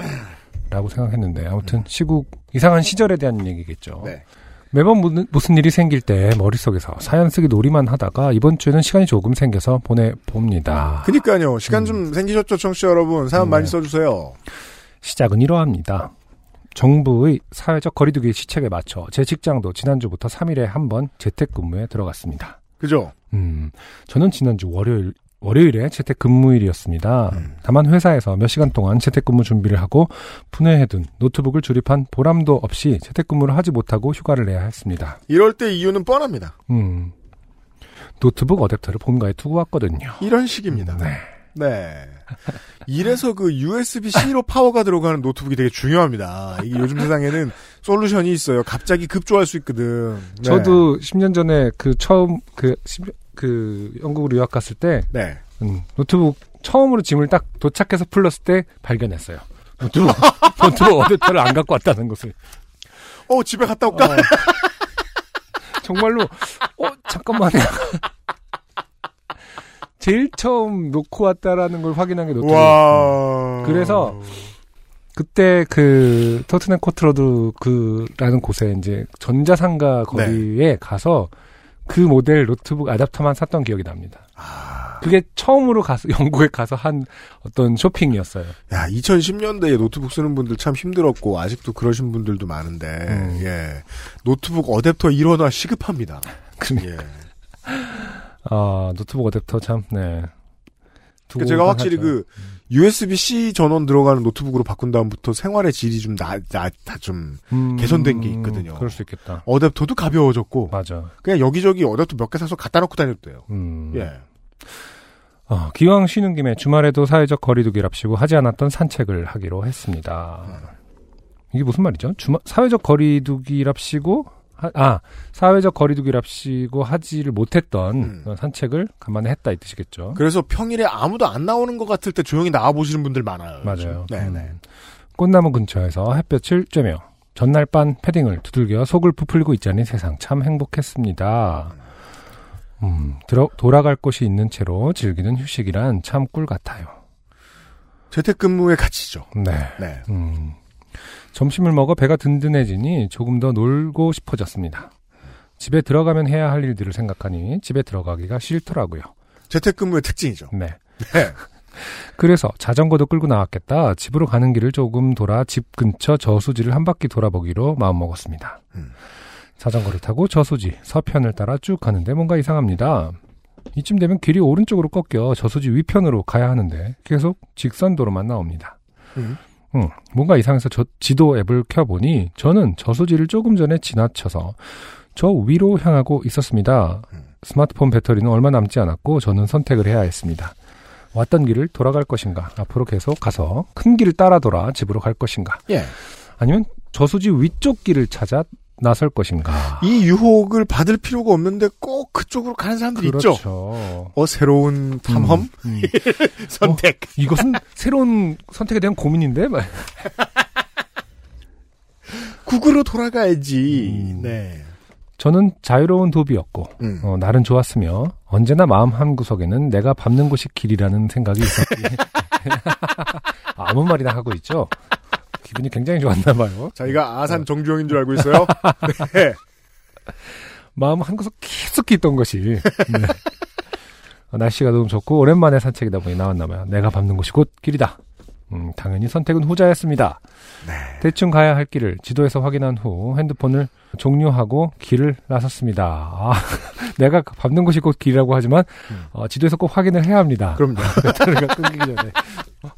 라고 생각했는데 아무튼 시국 이상한 시절에 대한 얘기겠죠. 네. 매번 무슨, 일이 생길 때 머릿속에서 사연 쓰기 놀이만 하다가 이번 주에는 시간이 조금 생겨서 보내봅니다. 그니까요 시간 좀 생기셨죠 청취자 여러분 사연 음, 많이 네. 써주세요. 시작은 이러합니다. 정부의 사회적 거리두기 시책에 맞춰 제 직장도 지난주부터 3일에 한 번 재택근무에 들어갔습니다. 그죠? 음, 저는 지난주 월요일 월요일에 재택근무일이었습니다. 음. 다만 회사에서 몇 시간 동안 재택근무 준비를 하고 분해해둔 노트북을 조립한 보람도 없이 재택근무를 하지 못하고 휴가를 내야 했습니다. 이럴 때 이유는 뻔합니다. 음, 노트북 어댑터를 본가에 두고 왔거든요. 이런 식입니다. 네. 네. 이래서 그 USB-C로 파워가 들어가는 노트북이 되게 중요합니다. 이게 요즘 세상에는 solution이 있어요. 갑자기 급조할 수 있거든. 네. 저도 10년 전에 그 처음 그, 10 그 영국으로 유학 갔을 때 네. 음, 노트북 처음으로 짐을 딱 도착해서 풀렀을 때 발견했어요. 노트북, (laughs) 노트북 어댑터를 안 갖고 왔다는 것을. 어, 집에 갔다 올까? 어, 정말로, 어, 잠깐만요. (laughs) 제일 처음 놓고 왔다라는 걸 확인한 게 노트북. 와. 그래서 그때 그 Tottenham Court Road 그라는 곳에 이제 전자상가 거기에 가서 그 모델 노트북 아답터만 샀던 기억이 납니다. 그게 처음으로 가서 (laughs) 영국에 가서 한 어떤 쇼핑이었어요. 야, 2010년대에 노트북 쓰는 분들 참 힘들었고, 아직도 그러신 분들도 많은데, 음. 예. 노트북 어댑터 일원화 시급합니다. 예. 아 노트북 어댑터 참 네. 그러니까 제가 확실히 그, USB-C 전원 들어가는 노트북으로 바꾼 다음부터 생활의 질이 좀 나, 나, 다 좀, 개선된 게 있거든요. 음, 그럴 수 있겠다. 어댑터도 가벼워졌고, 맞아. 그냥 여기저기 어댑터 몇 개 사서 갖다 놓고 다녀도 돼요. 음. 예. 어, 기왕 쉬는 김에 주말에도 사회적 거리두기랍시고 하지 않았던 산책을 하기로 했습니다. 이게 무슨 말이죠? 주말 사회적 거리두기랍시고 하- 아 사회적 거리두기랍시고 하지를 못했던 음. 어, 산책을 간만에 했다 이 뜻이겠죠. 그래서 평일에 아무도 안 나오는 것 같을 때 조용히 나와 보시는 분들 많아요. 맞아요. 네, 음. 네. 꽃나무 근처에서 햇볕을 쬐며 전날 밤 패딩을 두들겨 속을 부풀리고 있자니 세상 참 행복했습니다. 음, 들어, 돌아갈 곳이 있는 채로 즐기는 휴식이란 참 꿀 같아요. 재택근무의 가치죠. 네. 네. 음, 점심을 먹어 배가 든든해지니 조금 더 놀고 싶어졌습니다. 집에 들어가면 해야 할 일들을 생각하니 집에 들어가기가 싫더라고요. 재택근무의 특징이죠. 네. 네. (laughs) 그래서 자전거도 끌고 나왔겠다. 집으로 가는 길을 조금 돌아 집 근처 저수지를 한 바퀴 돌아보기로 마음먹었습니다. 음. 자전거를 타고 저수지 서편을 따라 쭉 가는데 뭔가 이상합니다. 이쯤 되면 길이 오른쪽으로 꺾여 저수지 위편으로 가야 하는데 계속 직선 도로만 나옵니다. 음. 응, 뭔가 이상해서 저 지도 앱을 켜보니 저는 저수지를 조금 전에 지나쳐서 저 위로 향하고 있었습니다. 음. 스마트폰 배터리는 얼마 남지 않았고 저는 선택을 해야 했습니다. 왔던 길을 돌아갈 것인가, 앞으로 계속 가서 큰 길을 따라 돌아 집으로 갈 것인가, 예. 아니면 저수지 위쪽 길을 찾아 나설 것인가. 이 유혹을 받을 필요가 없는데 꼭 그쪽으로 가는 사람들이 있죠. 그렇죠. 어, 새로운 탐험? 음, 음. (laughs) 선택. 이것은 새로운 선택에 대한 고민인데? 막. (laughs) 국으로 돌아가야지. 음. 네. 저는 자유로운 도비였고 음. 어, 날은 좋았으며 언제나 마음 한 구석에는 내가 밟는 곳이 길이라는 생각이 있었기 (laughs) 아무 말이나 하고 있죠. 기분이 굉장히 좋았나 봐요. 자기가 아산 정주영인 줄 알고 있어요. (laughs) 네. 마음 한 구석 깊숙이 있던 것이 네. 어, 날씨가 너무 좋고 오랜만에 산책이다 보니 나왔나 봐요. 내가 밟는 곳이 곧 길이다. 음, 당연히 선택은 후자였습니다. 대충 가야 할 길을 지도에서 확인한 후 핸드폰을 종료하고 길을 나섰습니다. 아, (laughs) 내가 밟는 곳이 곧 길이라고 하지만 어, 지도에서 꼭 확인을 해야 합니다. 그럼요. (laughs) 배터리가 끊기기 전에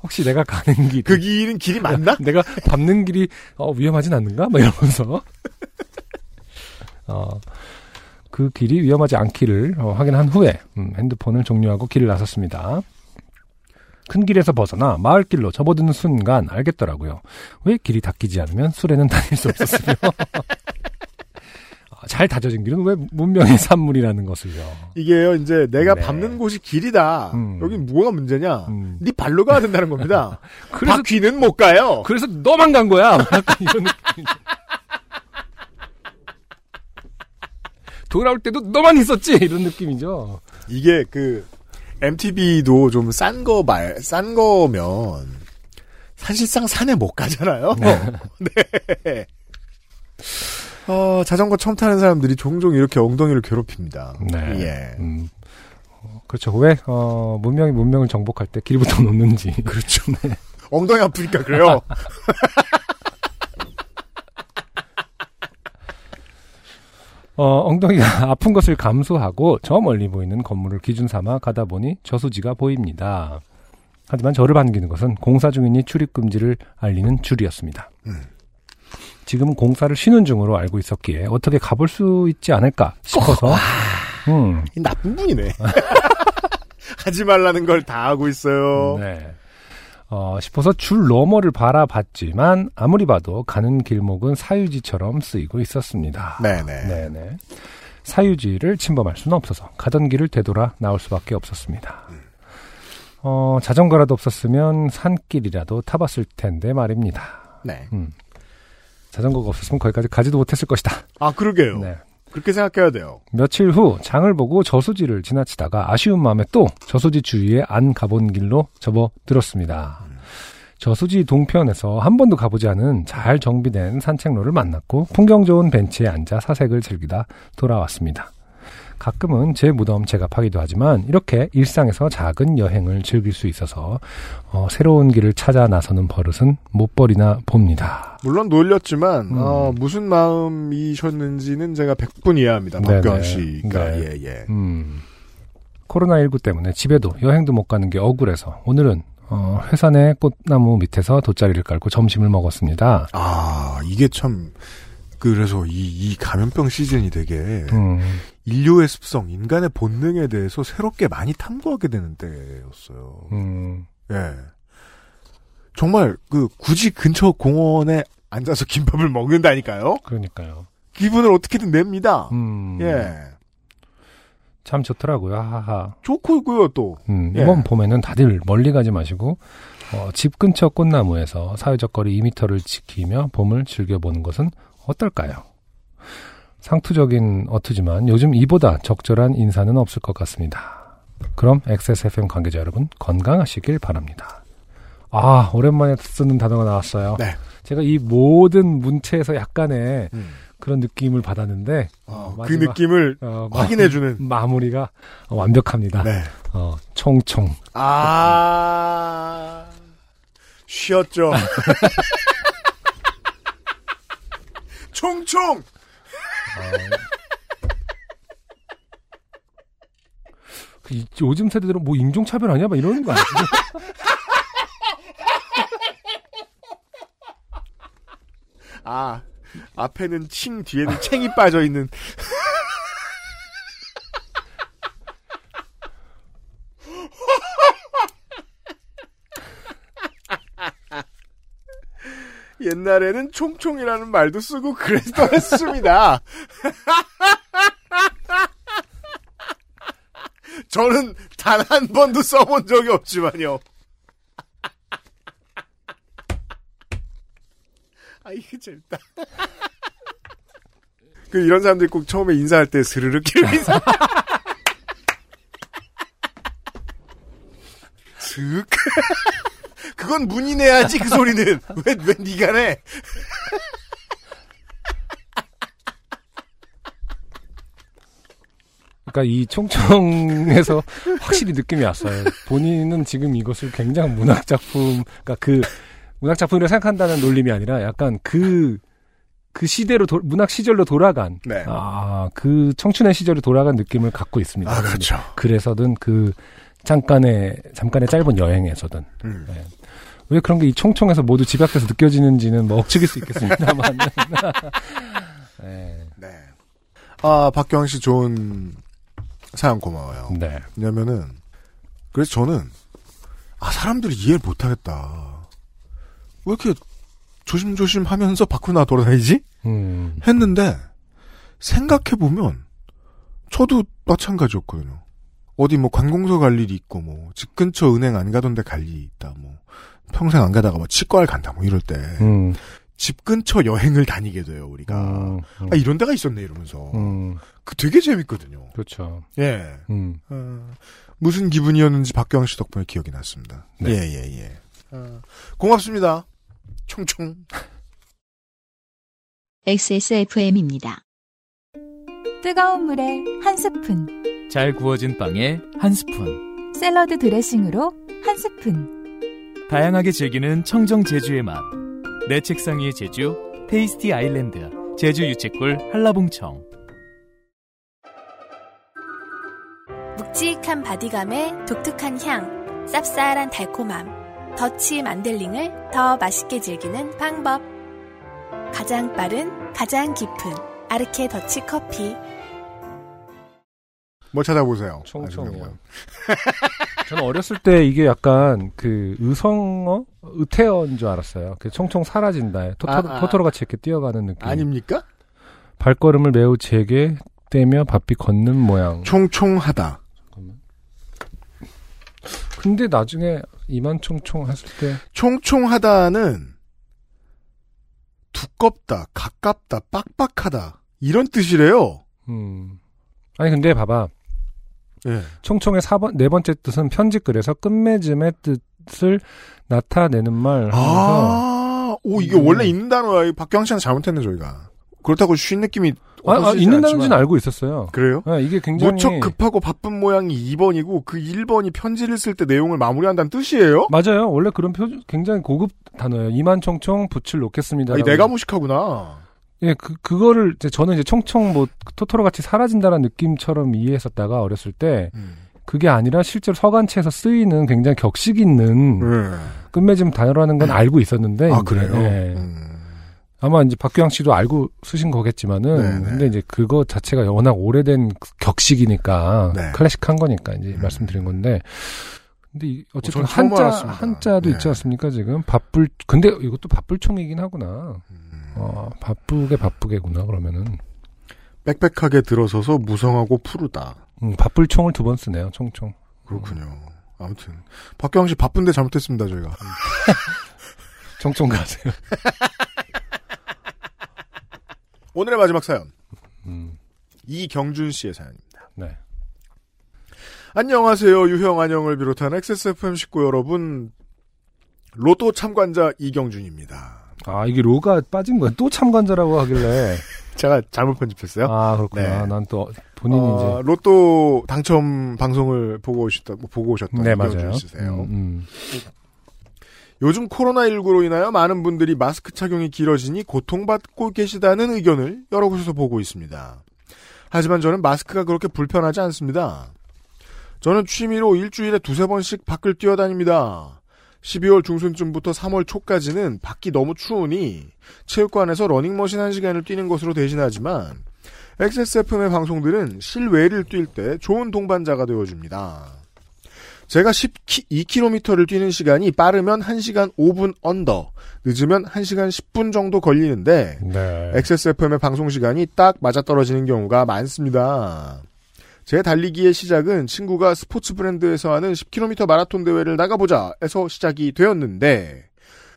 혹시 내가 가는 길, 그 길은 길이 맞나? (laughs) 내가 밟는 길이 어, 위험하진 않는가? 막 이러면서 어, 그 길이 위험하지 않기를 어, 확인한 후에 음, 핸드폰을 종료하고 길을 나섰습니다. 큰 길에서 벗어나 마을길로 접어드는 순간 알겠더라고요. 왜 길이 닦이지 않으면 술에는 (laughs) 다닐 수 없었으며 아, (laughs) 잘 다져진 길은 왜 문명의 산물이라는 것을요. 이게요, 이제 내가 네. 밟는 곳이 길이다. 음. 여긴 뭐가 문제냐? 음. 네 발로 가야 된다는 겁니다. (laughs) 그래서 바퀴는 못 가요. 그래서 너만 간 거야. 이런 느낌. 돌아올 때도 너만 있었지 이런 느낌이죠. 이게 그 MTB도 좀 싼 거 말, 싼 거면 사실상 산에 못 가잖아요. (laughs) 네. 어, 자전거 처음 타는 사람들이 종종 이렇게 엉덩이를 괴롭힙니다. 네. 예. 음, 어, 그렇죠. 왜 어, 문명이 문명을 정복할 때 길부터 놓는지. 그렇죠. (laughs) 엉덩이 아프니까 그래요. (laughs) 어, 엉덩이가 (laughs) 아픈 것을 감수하고 저 멀리 보이는 건물을 기준 삼아 가다 보니 저수지가 보입니다. 하지만 저를 반기는 것은 공사 중이니 출입 금지를 알리는 줄이었습니다. 음. 지금은 공사를 쉬는 중으로 알고 있었기에 어떻게 가볼 수 있지 않을까 싶어서 음, 이 나쁜 분이네. (laughs) 하지 말라는 걸 다 하고 있어요. 네. 어, 싶어서 줄 너머를 바라봤지만 아무리 봐도 가는 길목은 사유지처럼 쓰이고 있었습니다. 네네. 네네. 사유지를 침범할 수는 없어서 가던 길을 되돌아 나올 수밖에 없었습니다. 어, 자전거라도 없었으면 산길이라도 타봤을 텐데 말입니다. 네. 음. 자전거가 없었으면 거기까지 가지도 못했을 것이다. 아, 그러게요. 네. 그렇게 생각해야 돼요. 며칠 후 장을 보고 저수지를 지나치다가 아쉬운 마음에 또 저수지 주위에 안 가본 길로 접어들었습니다. 저수지 동편에서 한 번도 가보지 않은 잘 정비된 산책로를 만났고 풍경 좋은 벤치에 앉아 사색을 즐기다 돌아왔습니다. 가끔은 제 무덤 제가 파기도 하지만 이렇게 일상에서 작은 여행을 즐길 수 있어서 어, 새로운 길을 찾아 나서는 버릇은 못 버리나 봅니다. 물론 놀렸지만 음. 어, 무슨 마음이셨는지는 제가 100분 이해합니다. 박교환 씨가 네. 예 예. 음, 코로나19 때문에 집에도 여행도 못 가는 게 억울해서 오늘은 어, 회사 내 꽃나무 밑에서 돗자리를 깔고 점심을 먹었습니다. 아 이게 참 그래서 이, 이 감염병 시즌이 되게 음, 인류의 습성, 인간의 본능에 대해서 새롭게 많이 탐구하게 되는 때였어요. 음, 예. 정말 그 굳이 근처 공원에 앉아서 김밥을 먹는다니까요. 그러니까요. 기분을 어떻게든 냅니다. 음, 예. 참 좋더라고요. 하하. 좋고요 또. 음, 예. 이번 봄에는 다들 멀리 가지 마시고 어, 집 근처 꽃나무에서 사회적 거리 2m를 지키며 봄을 즐겨보는 것은 어떨까요? 상투적인 어투지만 요즘 이보다 적절한 인사는 없을 것 같습니다. 그럼 XSFM 관계자 여러분 건강하시길 바랍니다. 아 오랜만에 쓰는 단어가 나왔어요. 네. 제가 이 모든 문체에서 약간의 음. 그런 느낌을 받았는데 어, 어, 그 마지막, 느낌을 어, 마- 확인해주는. 마무리가 어, 완벽합니다. 네. 어, 총총. 아, 쉬었죠. (laughs) 총총! 그 이- 요즘 세대들은 뭐 인종차별 아니야? 막 이러는 거 아니야? 아, 앞에는 칭, 뒤에는 챙이 빠져있는. 옛날에는 총총이라는 말도 쓰고 그랬었습니다. (laughs) 저는 단 한 번도 써본 적이 없지만요. (laughs) 아, 이게 재밌다. (laughs) 그 이런 사람들이 꼭 처음에 인사할 때 스르륵 이런 인사. 슥. 그건 문이 내야지 그 소리는 (laughs) 왜 왜 네가 내? 그러니까 이 총총에서 확실히 느낌이 왔어요. 본인은 지금 이것을 굉장히 문학 작품, 그러니까 그 문학 작품이라고 생각한다는 놀림이 아니라 약간 그, 그 시대로, 도- 문학 시절로 돌아간, 네. 아, 그 청춘의 시절로 돌아간 느낌을 갖고 있습니다. 아 그렇죠. 그래서든 그 잠깐의, 잠깐의 짧은 여행에서든. 음. 네. 왜 그런 게 이 총총에서 모두 집약돼서 느껴지는지는 뭐 억측일 수 있겠습니다만. (laughs) 네. 네. 아 박경환 씨 좋은 사연 고마워요. 네. 왜냐면은 그래서 저는 아 사람들이 이해를 못하겠다. 왜 이렇게 조심조심 하면서 밖으로 나와 돌아다니지? 음. 했는데 생각해 보면 저도 마찬가지였거든요. 어디 뭐 관공서 갈 일이 있고 뭐 집 근처 은행 안 가던 데 갈 일이 있다 뭐 평생 안 가다가 뭐 치과를 간다 뭐 이럴 때집 음. 근처 여행을 다니게 돼요 우리가 음. 아 이런 데가 있었네 이러면서 음. 그 되게 재밌거든요. 그렇죠. 예. 음. 어, 무슨 기분이었는지 박경 씨 덕분에 기억이 났습니다. 네. 예, 예, 예. 어, 고맙습니다. 총총. XSFM입니다. 뜨거운 물에 한 스푼, 잘 구워진 빵에 한 스푼. 샐러드 드레싱으로 한 스푼. 다양하게 즐기는 청정 제주의 맛. 내 책상 위의 제주, Tasty Island. 제주 유채꿀 한라봉청. 묵직한 body감에 독특한 향, 쌉쌀한 달콤함, 더치 만델링을 더 맛있게 즐기는 방법. 가장 빠른, 가장 깊은 아르케 더치 커피. 뭐 찾아보세요. 총총이요. (laughs) 저는 어렸을 때 이게 약간 그 의성어, 의태어인 줄 알았어요. 그 총총 사라진다. 토토로, 아, 아. 토토로 같이 이렇게 뛰어가는 느낌. 아닙니까? 발걸음을 매우 제게 떼며 바삐 걷는 모양. 총총하다. 잠깐만. 근데 나중에 이만 총총 했을 때 총총하다는 두껍다, 가깝다, 빡빡하다 이런 뜻이래요. 음. 아니 근데 봐봐. 예. 총총의 4번, 네 번째 뜻은 편집글에서 끝맺음의 뜻을 나타내는 말 아, 오 이게 음. 원래 있는 단어야. 이 박경 씨한테 잘못했네 저희가. 그렇다고 쉰 느낌이 아, 아, 있는 않지만. 단어인지는 알고 있었어요. 그래요? 아, 이게 굉장히 무척 급하고 바쁜 모양이 2번이고 그 1번이 편지를 쓸 때 내용을 마무리한다는 뜻이에요? 맞아요. 원래 그런 표 굉장히 고급 단어예요. 이만총총 붓을 놓겠습니다. 내가 무식하구나. 예, 그 그거를 이제 저는 이제 총총 뭐 토토로 같이 사라진다는 느낌처럼 이해했었다가 어렸을 때 음. 그게 아니라 실제로 서간체에서 쓰이는 굉장히 격식 있는 네. 끝맺음 단어라는 건 알고 있었는데 아 이제, 그래요? 예. 음. 아마 이제 박규영 씨도 알고 쓰신 거겠지만은 네네. 근데 이제 그거 자체가 워낙 오래된 격식이니까 네. 클래식한 거니까 이제 음. 말씀드린 건데 근데 이- 어쨌든 어, 한자 알았습니다. 한자도 네. 있지 않습니까 지금 바쁠 근데 이것도 바쁠총이긴 하구나 음. 어 바쁘게 바쁘게구나 그러면은 빽빽하게 들어서서 무성하고 푸르다. 음, 바쁠 총을 두 번 쓰네요 총총 그렇군요. 아무튼 박경 씨 바쁜데 잘못했습니다 저희가. (laughs) 총총 가세요 (laughs) 오늘의 마지막 사연 음, 이경준 씨의 사연입니다. 네 안녕하세요 유형 안녕을 비롯한 XSFM 식구 여러분 로또 참관자 이경준입니다. 아 이게 로가 빠진 거야 또 참관자라고 하길래 (laughs) 제가 잘못 편집했어요. 아 그렇구나 네. 난또 본인이 어, 로또 당첨 방송을 보고 오셨다 보고 오셨던 이제 네 맞아요 씨세요. 음, 음. 요즘 코로나19로 인하여 많은 분들이 마스크 착용이 길어지니 고통받고 계시다는 의견을 여러 곳에서 보고 있습니다. 하지만 저는 마스크가 그렇게 불편하지 않습니다. 저는 취미로 일주일에 두세 번씩 밖을 뛰어다닙니다. 12월 중순쯤부터 3월 초까지는 밖이 너무 추우니 체육관에서 러닝머신 1시간을 뛰는 것으로 대신하지만 XSFM의 방송들은 실외를 뛸 때 좋은 동반자가 되어줍니다. 제가 12km를 뛰는 시간이 빠르면 1시간 5분 언더, 늦으면 1시간 10분 정도 걸리는데 네. XSFM의 방송 시간이 딱 맞아떨어지는 경우가 많습니다. 제 달리기의 시작은 친구가 스포츠 브랜드에서 하는 10km 마라톤 대회를 나가보자 에서 시작이 되었는데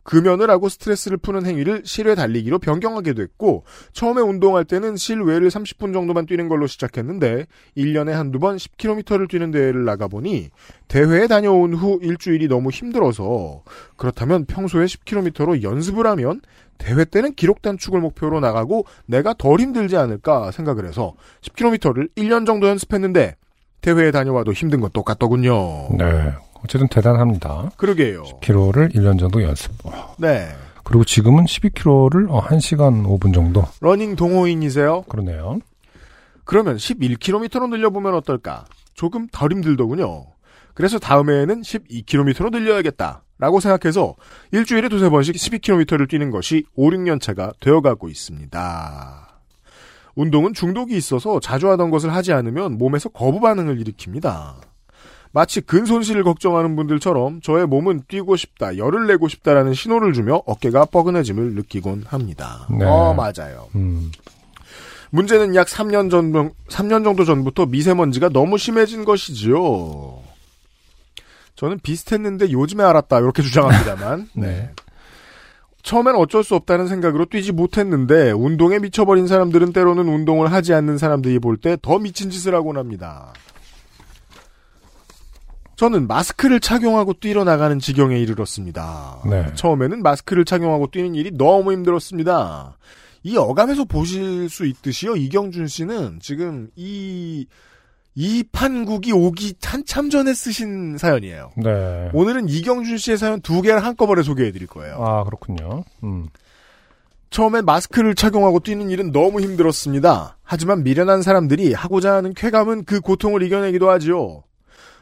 금연을 하고 스트레스를 푸는 행위를 실외 달리기로 변경하게 됐고 처음에 운동할 때는 실외를 30분 정도만 뛰는 걸로 시작했는데 1년에 한두 번 10km를 뛰는 대회를 나가보니 대회에 다녀온 후 일주일이 너무 힘들어서 그렇다면 평소에 10km로 연습을 하면 대회 때는 기록 단축을 목표로 나가고 내가 덜 힘들지 않을까 생각을 해서 10km를 1년 정도 연습했는데 대회에 다녀와도 힘든 건 똑같더군요. 네. 어쨌든 대단합니다. 그러게요. 10km를 1년 정도 연습. 네. 그리고 지금은 12km를 1시간 5분 정도. 러닝 동호인이세요? 그러네요. 그러면 11km로 늘려보면 어떨까? 조금 덜 힘들더군요. 그래서 다음해에는 12km로 늘려야겠다. 라고 생각해서 일주일에 두세 번씩 12km를 뛰는 것이 5, 6년 차가 되어가고 있습니다. 운동은 중독이 있어서 자주 하던 것을 하지 않으면 몸에서 거부 반응을 일으킵니다. 마치 근손실을 걱정하는 분들처럼 저의 몸은 뛰고 싶다, 열을 내고 싶다라는 신호를 주며 어깨가 뻐근해짐을 느끼곤 합니다. 네. 어, 맞아요. 음. 문제는 약 3년 전, 3년 정도 전부터 미세먼지가 너무 심해진 것이지요. 저는 비슷했는데 요즘에 알았다, 이렇게 주장합니다만. (laughs) 네. 처음엔 어쩔 수 없다는 생각으로 뛰지 못했는데, 운동에 미쳐버린 사람들은 때로는 운동을 하지 않는 사람들이 볼 때 더 미친 짓을 하곤 합니다. 저는 마스크를 착용하고 뛰러 나가는 지경에 이르렀습니다. 네. 처음에는 마스크를 착용하고 뛰는 일이 너무 힘들었습니다. 이 어감에서 보실 수 있듯이요, 이경준 씨는 지금 이, 이 판국이 오기 한참 전에 쓰신 사연이에요. 네. 오늘은 이경준 씨의 사연 두 개를 한꺼번에 소개해 드릴 거예요. 아, 그렇군요. 음. 처음에 마스크를 착용하고 뛰는 일은 너무 힘들었습니다. 하지만 미련한 사람들이 하고자 하는 쾌감은 그 고통을 이겨내기도 하지요.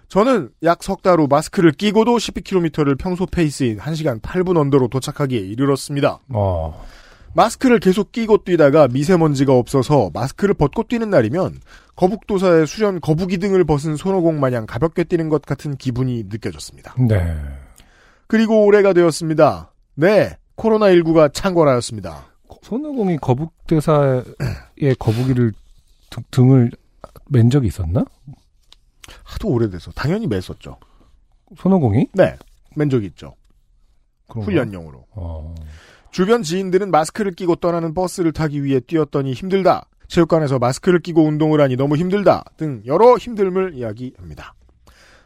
저는 약 석 달 후 마스크를 끼고도 12km를 평소 페이스인 1시간 8분 under로 도착하기에 이르렀습니다. 어. 마스크를 계속 끼고 뛰다가 미세먼지가 없어서 마스크를 벗고 뛰는 날이면 거북도사의 수련 거북이 등을 벗은 손오공 마냥 가볍게 뛰는 것 같은 기분이 느껴졌습니다. 네. 그리고 올해가 되었습니다. 네, 코로나19가 창궐하였습니다. 손오공이 거북대사의 (clears throat) 거북이를 등- 등을 맨 적이 있었나? 하도 오래돼서 당연히 맸었죠. 손오공이? 네, 맨 적이 있죠. 그런가? 훈련용으로. 어. 주변 지인들은 마스크를 끼고 떠나는 버스를 타기 위해 뛰었더니 힘들다. 체육관에서 마스크를 끼고 운동을 하니 너무 힘들다. 등 여러 힘듦을 이야기합니다.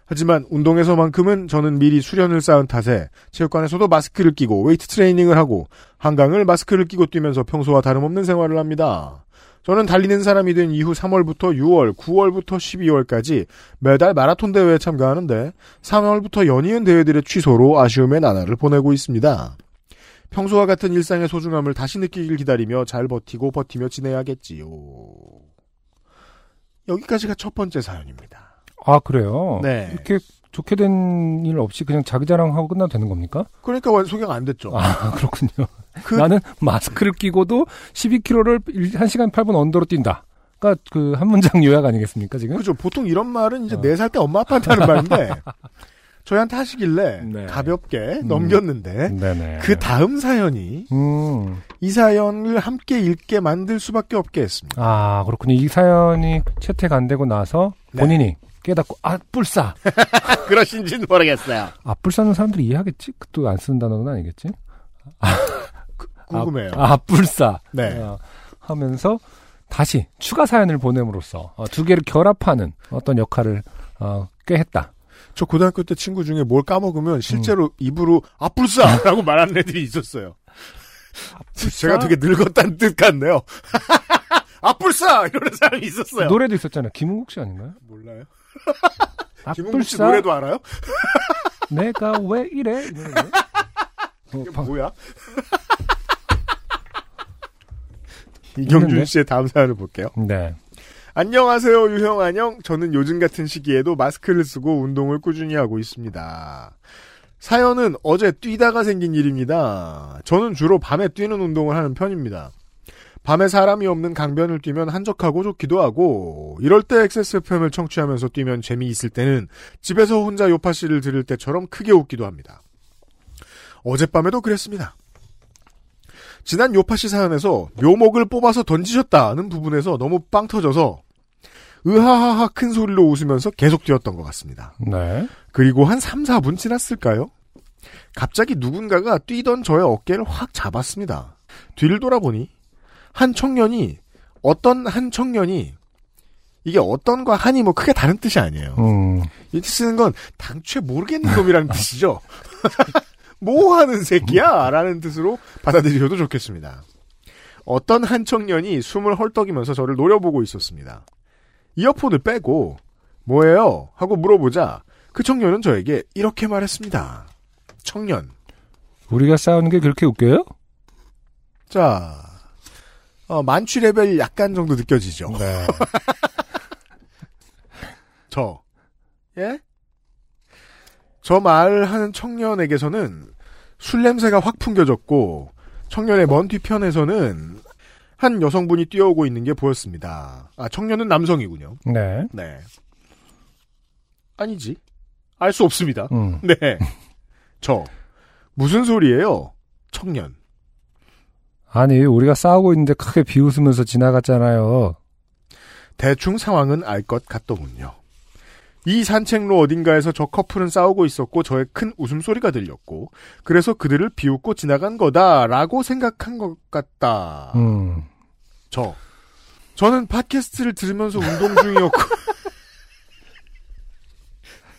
하지만 운동에서만큼은 저는 미리 수련을 쌓은 탓에 체육관에서도 마스크를 끼고 웨이트 트레이닝을 하고 한강을 마스크를 끼고 뛰면서 평소와 다름없는 생활을 합니다. 저는 달리는 사람이 된 이후 3월부터 6월, 9월부터 12월까지 매달 마라톤 대회에 참가하는데 3월부터 연이은 대회들의 취소로 아쉬움의 나날을 보내고 있습니다. 평소와 같은 일상의 소중함을 다시 느끼길 기다리며 잘 버티고 버티며 지내야겠지요. 여기까지가 첫 번째 사연입니다. 아, 그래요? 네. 이렇게 좋게 된 일 없이 그냥 자기 자랑하고 끝나도 되는 겁니까? 그러니까 완- 소개가 안 됐죠. 아, (laughs) 그렇군요. 그- 나는 마스크를 끼고도 12km를 1시간 8분 언더로 뛴다. 그러니까 그 한 문장 요약 아니겠습니까, 지금? 그죠. 보통 이런 말은 이제 어. 네살때 엄마 아빠한테 하는 말인데 (laughs) 저희한테 하시길래 네. 가볍게 음. 넘겼는데 네네. 그 다음 사연이 음. 이 사연을 함께 읽게 만들 수밖에 없게 했습니다. 아, 그렇군요. 이 사연이 채택 안 되고 나서 네. 본인이 깨닫고, 아, 뿔싸! (laughs) 그러신지는 모르겠어요. 아, 뿔싸는 사람들이 이해하겠지? 또 안 쓰는 단어는 아니겠지? 궁금해요. 아, 아, 뿔싸. 네. 어, 하면서 다시 추가 사연을 보냄으로써 어, 두 개를 결합하는 어떤 역할을 어, 꽤 했다. 저 고등학교 때 친구 중에 뭘 까먹으면 실제로 음. 입으로 아뿔싸라고 (laughs) 말하는 애들이 있었어요. 제가 되게 늙었다는 뜻 같네요. (laughs) 아뿔싸 이러는 사람이 있었어요. 노래도 있었잖아요. 김은국 씨 아닌가요? 몰라요. (laughs) 아, 김홍국 씨 노래도 알아요? 내가 왜 이래? 어, 이게 방- 뭐야? 이경준 있는데? 씨의 다음 사연을 볼게요. 네. 안녕하세요, 유형 안녕. 저는 요즘 같은 시기에도 마스크를 쓰고 운동을 꾸준히 하고 있습니다. 사연은 어제 뛰다가 생긴 일입니다. 저는 주로 밤에 뛰는 운동을 하는 편입니다. 밤에 사람이 없는 강변을 뛰면 한적하고 좋기도 하고, 이럴 때 XSFM을 청취하면서 뛰면 재미있을 때는 집에서 혼자 요파 씨를 들을 때처럼 크게 웃기도 합니다. 어젯밤에도 그랬습니다. 지난 요파씨 사연에서 묘목을 뽑아서 던지셨다는 부분에서 너무 빵 터져서 으하하하 큰 소리로 웃으면서 계속 뛰었던 것 같습니다. 네. 그리고 한 3, 4분 지났을까요? 갑자기 누군가가 뛰던 저의 어깨를 확 잡았습니다. 뒤를 돌아보니 한 청년이 어떤 한 청년이 이게 어떤과 한이 뭐 크게 다른 뜻이 아니에요. 음. 이 쓰는 건 당최 모르겠는 놈이라는 (laughs) 뜻이죠. 뭐 하는 새끼야? 라는 뜻으로 받아들여도 좋겠습니다. 어떤 한 청년이 숨을 헐떡이면서 저를 노려보고 있었습니다. 이어폰을 빼고 뭐예요? 하고 물어보자 그 청년은 저에게 이렇게 말했습니다. 청년. 우리가 싸우는 게 그렇게 웃겨요? 자, 어, 만취 레벨 약간 정도 느껴지죠. 네. (laughs) 저. 예? 저 말하는 청년에게서는 술 냄새가 확 풍겨졌고 청년의 먼 뒤편에서는 한 여성분이 뛰어오고 있는 게 보였습니다. 아, 청년은 남성이군요. 네. 네. 아니지. 알 수 없습니다. 음. (laughs) 네. 저. 무슨 소리예요? 청년. 아니, 우리가 싸우고 있는데 크게 비웃으면서 지나갔잖아요. 대충 상황은 알 것 같더군요. 이 산책로 어딘가에서 저 커플은 싸우고 있었고 저의 큰 웃음소리가 들렸고 그래서 그들을 비웃고 지나간 거다라고 생각한 것 같다. 음. 저. 저는 팟캐스트를 들으면서 운동 중이었고 (laughs)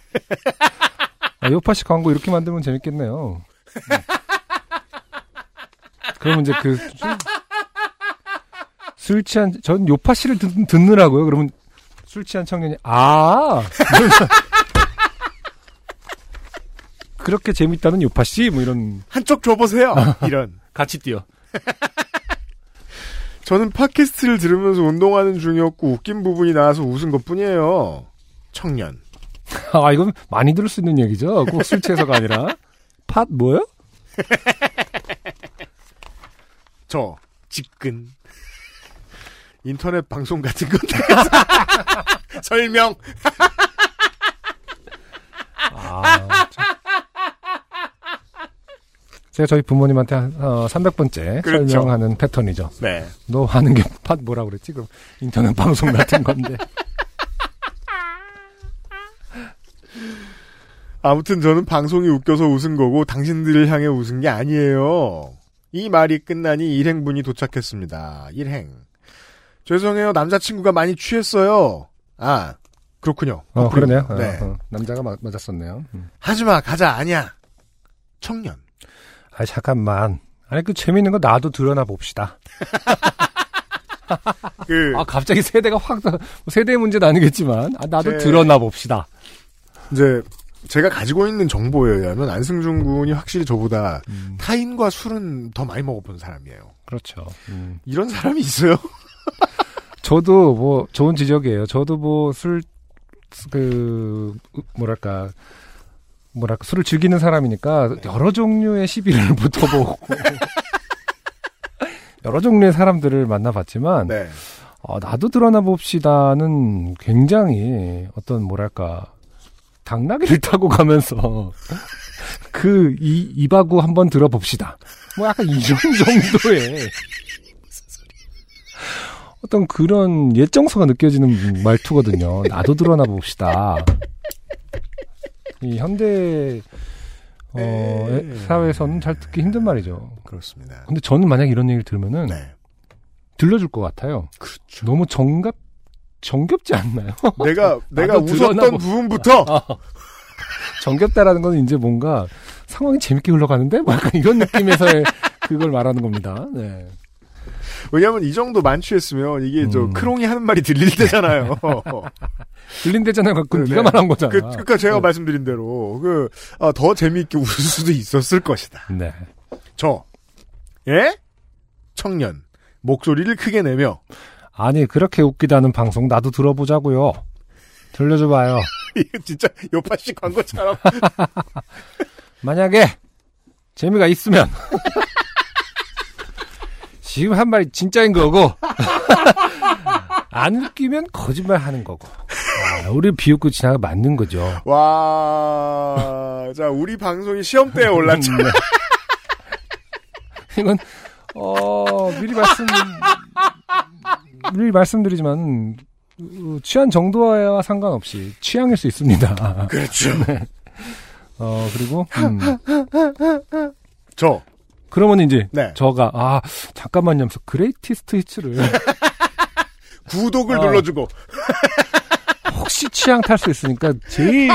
(laughs) 아, 요파시 광고 이렇게 만들면 재밌겠네요. 음. 그러면 이제 그, 술, 술 취한, 전 요파시를 듣, 듣느라고요. 그러면 술 취한 청년이, 아! (laughs) 그렇게 재밌다는 요파시? 뭐 이런, 한쪽 줘보세요. 이런. 같이 뛰어. (laughs) 저는 팟캐스트를 들으면서 운동하는 중이었고 웃긴 부분이 나와서 웃은 것뿐이에요. 청년. (laughs) 아, 이건 많이 들을 수 있는 얘기죠. 꼭 술 취해서가 아니라. 팟, 뭐요? 저 직근. 인터넷 방송 같은 건데. (laughs) 설명. 아, 참. 제가 저희 부모님한테 한, 어, 300번째 그렇죠. 설명하는 패턴이죠. 네. 너 하는 게팟 뭐라 그랬지? 그럼 인터넷 방송 같은 건데. 아무튼 저는 방송이 웃겨서 웃은 거고 당신들을 향해 웃은 게 아니에요. 이 말이 끝나니 일행분이 도착했습니다. 일행. 죄송해요. 남자친구가 많이 취했어요. 아, 그렇군요. 어, 그러네요. 어, 네. 어, 남자가 맞, 맞았었네요. 음. 하지마, 가자, 아니야. 청년. 아 잠깐만. 아니, 그 재밌는 거 나도 드러나 봅시다. (laughs) 그, 아, 갑자기 세대가 확, 뭐 세대의 문제는 아니겠지만, 아, 나도 제- 드러나 봅시다. 이제, 제가 가지고 있는 정보에 의하면 안승준 군이 확실히 저보다 음, 타인과 술은 더 많이 먹어본 사람이에요. 그렇죠. 음. 이런 사람이 있어요? (laughs) 저도 뭐 좋은 지적이에요. 저도 뭐 술 그 뭐랄까 뭐랄까 술을 즐기는 사람이니까 여러 종류의 시비를 (laughs) 붙어보고 (laughs) 여러 종류의 사람들을 만나봤지만 네. 어, 나도 드러나 봅시다는 굉장히 어떤 뭐랄까 당나귀를 (laughs) 타고 가면서 그 이 이바구 한번 들어봅시다. 뭐 약간 이런 정도의 어떤 그런 옛정서가 느껴지는 말투거든요. 나도 드러나 봅시다. 이 현대 어, 에. 사회에서는 잘 듣기 힘든 말이죠. 그렇습니다. 근데 저는 만약 이런 얘기를 들으면은 네. 들려줄 것 같아요. 그렇죠. 너무 정갑 정겹지 않나요? (laughs) 내가, 내가 웃었던 보- 부분부터 (laughs) 정겹다라는 건 이제 뭔가 상황이 재밌게 흘러가는데 뭐 약간 이런 느낌에서의 (laughs) 그걸 말하는 겁니다. 네. 왜냐면 이 정도 만취했으면 이게 저 음. 크롱이 하는 말이 들릴 때잖아요. (laughs) 들린대잖아요. 그건 네. 네가 말한 거잖아. 그, 그러니까 제가 네. 말씀드린 대로 그더 재미있게 웃을 수도 있었을 것이다. 네. 저 예? 청년 목소리를 크게 내며 아니 그렇게 웃기다는 방송 나도 들어보자고요. 들려줘봐요. (laughs) 이거 진짜 요파씨 광고처럼 (laughs) 만약에 재미가 있으면 지금 한 말이 진짜인 거고 (laughs) 안 웃기면 거짓말 하는 거고 아, 우리 비웃고 지나가 맞는 거죠. 와. 자, 우리 방송이 시험대에 올랐죠. 네. 이건 어 미리 말씀 미리 말씀드리지만 어, 취한 정도와 상관없이 취향일 수 있습니다. 그렇죠. 어, 그리고, 음. 저. 그러면 이제, 네. 저가, 아, 잠깐만요 하면서 greatest hits를 (laughs) 구독을 어. 눌러주고. 혹시 취향 탈 수 있으니까 제일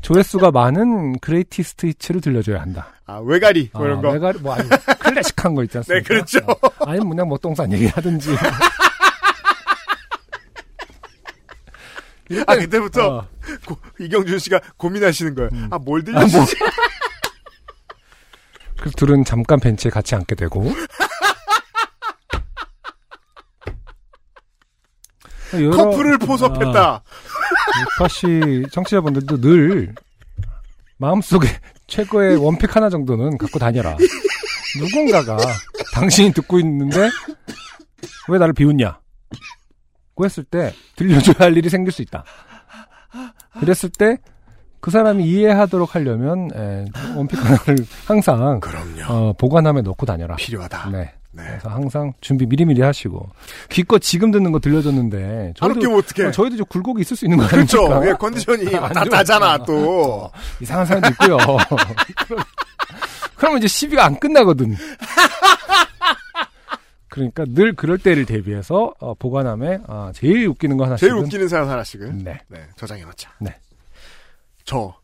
조회수가 많은 greatest hits를 들려줘야 한다. 아, 왜가리. 뭐 아, 이런 거. 왜가리, 뭐, 아니, (laughs) 클래식한 거 있지 않습니까? 네, 그렇죠. 어, 아니면 그냥 뭐 똥싼 얘기 하든지. 아, 그때부터 어, 고- 이경준 씨가 고민하시는 거예요. 아, 뭘 아, 들려주지? 뭐. 그 둘은 잠깐 벤치에 같이 앉게 되고. 여러- 커플을 포섭했다. 아, 유파 씨 청취자분들도 늘 마음속에 최고의 원픽 하나 정도는 갖고 다녀라. 누군가가 당신이 듣고 있는데 왜 나를 비웃냐? 고 했을 때 들려줘야 할 일이 생길 수 있다. 그랬을 때 그 사람이 이해하도록 하려면 에, 원픽 하나를 항상 그럼요. 어, 보관함에 넣고 다녀라. 필요하다. 네. 네. 그래서 항상 준비 미리미리 하시고 기껏 지금 듣는 거 들려줬는데 안 웃기면 어떡해. 어, 저희도 좀 굴곡이 있을 수 있는 거 그렇죠. 아닙니까? 예, 컨디션이 안 왔다 좋으니까. 가잖아, 또. 이상한 사람도 있고요. 그럼- 그러면 이제 시비가 안 끝나거든. 그러니까 늘 그럴 때를 대비해서 어, 보관함에 아, 제일 웃기는 거 하나씩 제일 웃기는 사연 하나씩은. 네. 네, 저장해 놓자. 네. 저.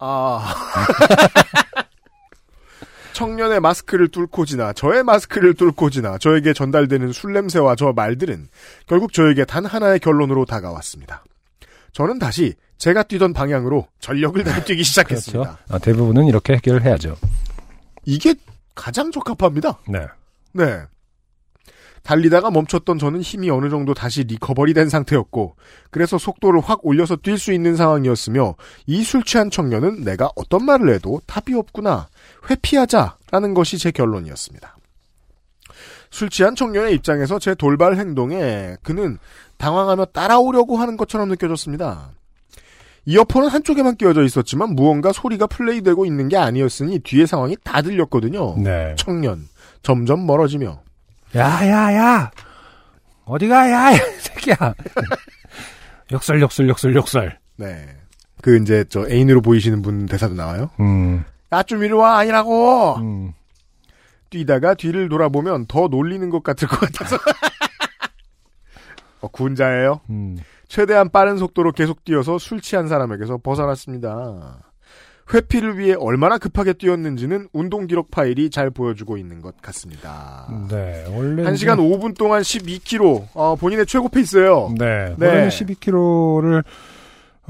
아. (laughs) 청년의 마스크를 뚫고 지나 저의 마스크를 뚫고 지나 저에게 전달되는 술 냄새와 저 말들은 결국 저에게 단 하나의 결론으로 다가왔습니다. 저는 다시 제가 뛰던 방향으로 전력을 (laughs) 다해 뛰기 시작했습니다. 그렇죠. 아, 대부분은 이렇게 해결을 해야죠. 이게 가장 적합합니다. 네. 네. 달리다가 멈췄던 저는 힘이 어느 정도 다시 리커버리 된 상태였고, 그래서 속도를 확 올려서 뛸 수 있는 상황이었으며, 이 술 취한 청년은 내가 어떤 말을 해도 답이 없구나, 회피하자라는 것이 제 결론이었습니다. 술 취한 청년의 입장에서 제 돌발 행동에 그는 당황하며 따라오려고 하는 것처럼 느껴졌습니다. 이어폰은 한쪽에만 끼워져 있었지만 무언가 소리가 플레이되고 있는 게 아니었으니 뒤의 상황이 다 들렸거든요. 네. 청년, 점점 멀어지며, 야야야 어디가 야이 새끼야. 역설 역설 역설 역설. 네. 그 이제 저 애인으로 보이시는 분 대사도 나와요. 음. 야좀 이리 와 아니라고. 음. 뛰다가 뒤를 돌아보면 더 놀리는 것 같을 것 같아서. (laughs) 어, 군자예요. 음. 최대한 빠른 속도로 계속 뛰어서 술 취한 사람에게서 벗어났습니다. 회피를 위해 얼마나 급하게 뛰었는지는 운동 기록 파일이 잘 보여주고 있는 것 같습니다. 네. 원래 1시간 5분 동안 12km, 어, 본인의 최고 페이스예요. 네. 네. 원래는 12km를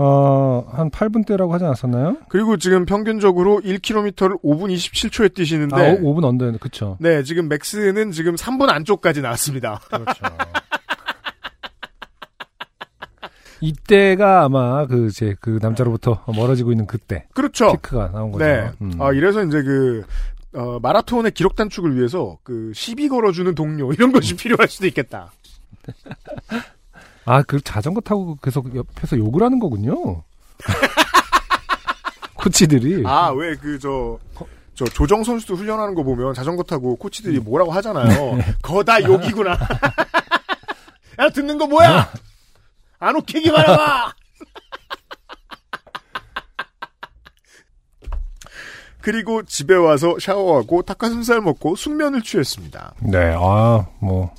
어, 한 8분대라고 하지 않았었나요? 그리고 지금 평균적으로 1km를 5분 27초에 뛰시는데, 아, 5, 분 언더였는데, 그쵸. 네, 지금 맥스는 지금 3분 안쪽까지 나왔습니다. 그렇죠. (laughs) 이때가 아마 그, 이제 그 남자로부터 멀어지고 있는 그때. 그렇죠. 피크가 나온 거죠. 네. 음. 아, 이래서 이제 그, 어, 마라톤의 기록 단축을 위해서 그 시비 걸어주는 동료 이런 것이 필요할 수도 있겠다. 아, 그 자전거 타고 계속 옆에서 욕을 하는 거군요. (laughs) 코치들이. 아, 왜 그 저, 저 조정 선수도 훈련하는 거 보면 자전거 타고 코치들이 뭐라고 하잖아요. (laughs) 거다 욕이구나. (laughs) 야, 듣는 거 뭐야? 안 웃기기만 해봐! (laughs) 그리고 집에 와서 샤워하고 닭가슴살 먹고 숙면을 취했습니다. 네, 아, 뭐,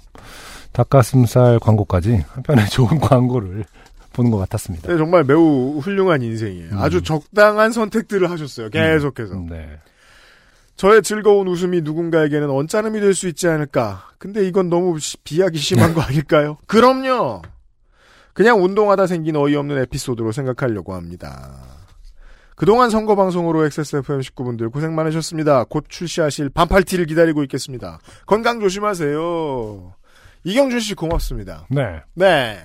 닭가슴살 광고까지 한편에 (laughs) 좋은 광고를 보는 것 같았습니다. 네, 정말 매우 훌륭한 인생이에요. 음. 아주 적당한 선택들을 하셨어요. 계속해서. 네. 저의 즐거운 웃음이 누군가에게는 언짢음이 될 수 있지 않을까. 근데 이건 너무 시- 비약이 심한 거 아닐까요? 그럼요. 그냥 운동하다 생긴 어이없는 에피소드로 생각하려고 합니다. 그동안 선거 방송으로 XSFM 식구분들 고생 많으셨습니다. 곧 출시하실 반팔티를 기다리고 있겠습니다. 건강 조심하세요. 이경준 씨 고맙습니다. 네. 네.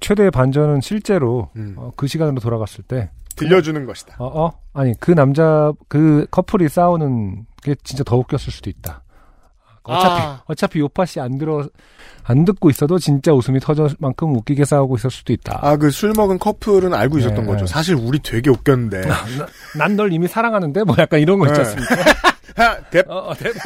최대의 반전은 실제로 음. 어, 그 시간으로 돌아갔을 때 들려주는 것이다. 어, 어? 아니, 그 남자, 그 커플이 싸우는 게 진짜 더 웃겼을 수도 있다. 어차피, 아. 어차피 요파 씨 안 들어, 안 듣고 있어도 진짜 웃음이 터질 만큼 웃기게 싸우고 있을 수도 있다. 아, 그 술 먹은 커플은 알고 있었던 네. 거죠. 사실 우리 되게 웃겼는데. 난 널 이미 사랑하는데? 뭐 약간 이런 거 있지 네. 않습니까? (laughs) 하, 대, 어, 어, 대- (laughs)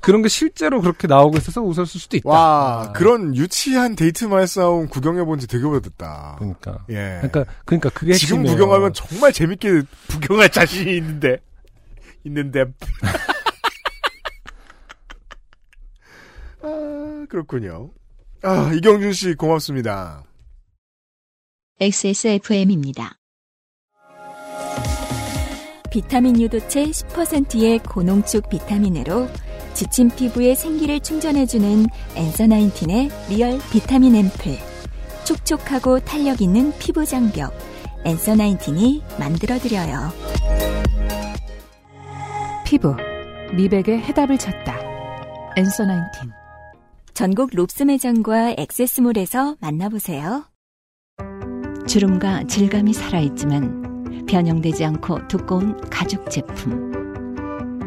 그런 게 실제로 그렇게 나오고 있어서 웃었을 수도 있다. 와, 아. 그런 유치한 데이트 말 싸움 구경해본 지 되게 오래됐다. 그러니까. 예. 그러니까 그러니까 그게 지금 핵심이에요. 구경하면 정말 재밌게 구경할 자신이 있는데. 있는데. (laughs) 아, 그렇군요. 아, 이경준 씨 고맙습니다. XSFM입니다. 비타민 유도체 10%의 고농축 비타민으로 지친 피부에 생기를 충전해주는 Answer Nineteen의 real 비타민 앰플. 촉촉하고 탄력 있는 피부 장벽. 엔서 나인틴이 만들어드려요. 피부, 미백의 해답을 찾다. 엔서 나인틴. 전국 롭스 매장과 액세스몰에서 만나보세요. 주름과 질감이 살아있지만 변형되지 않고 두꺼운 가죽 제품.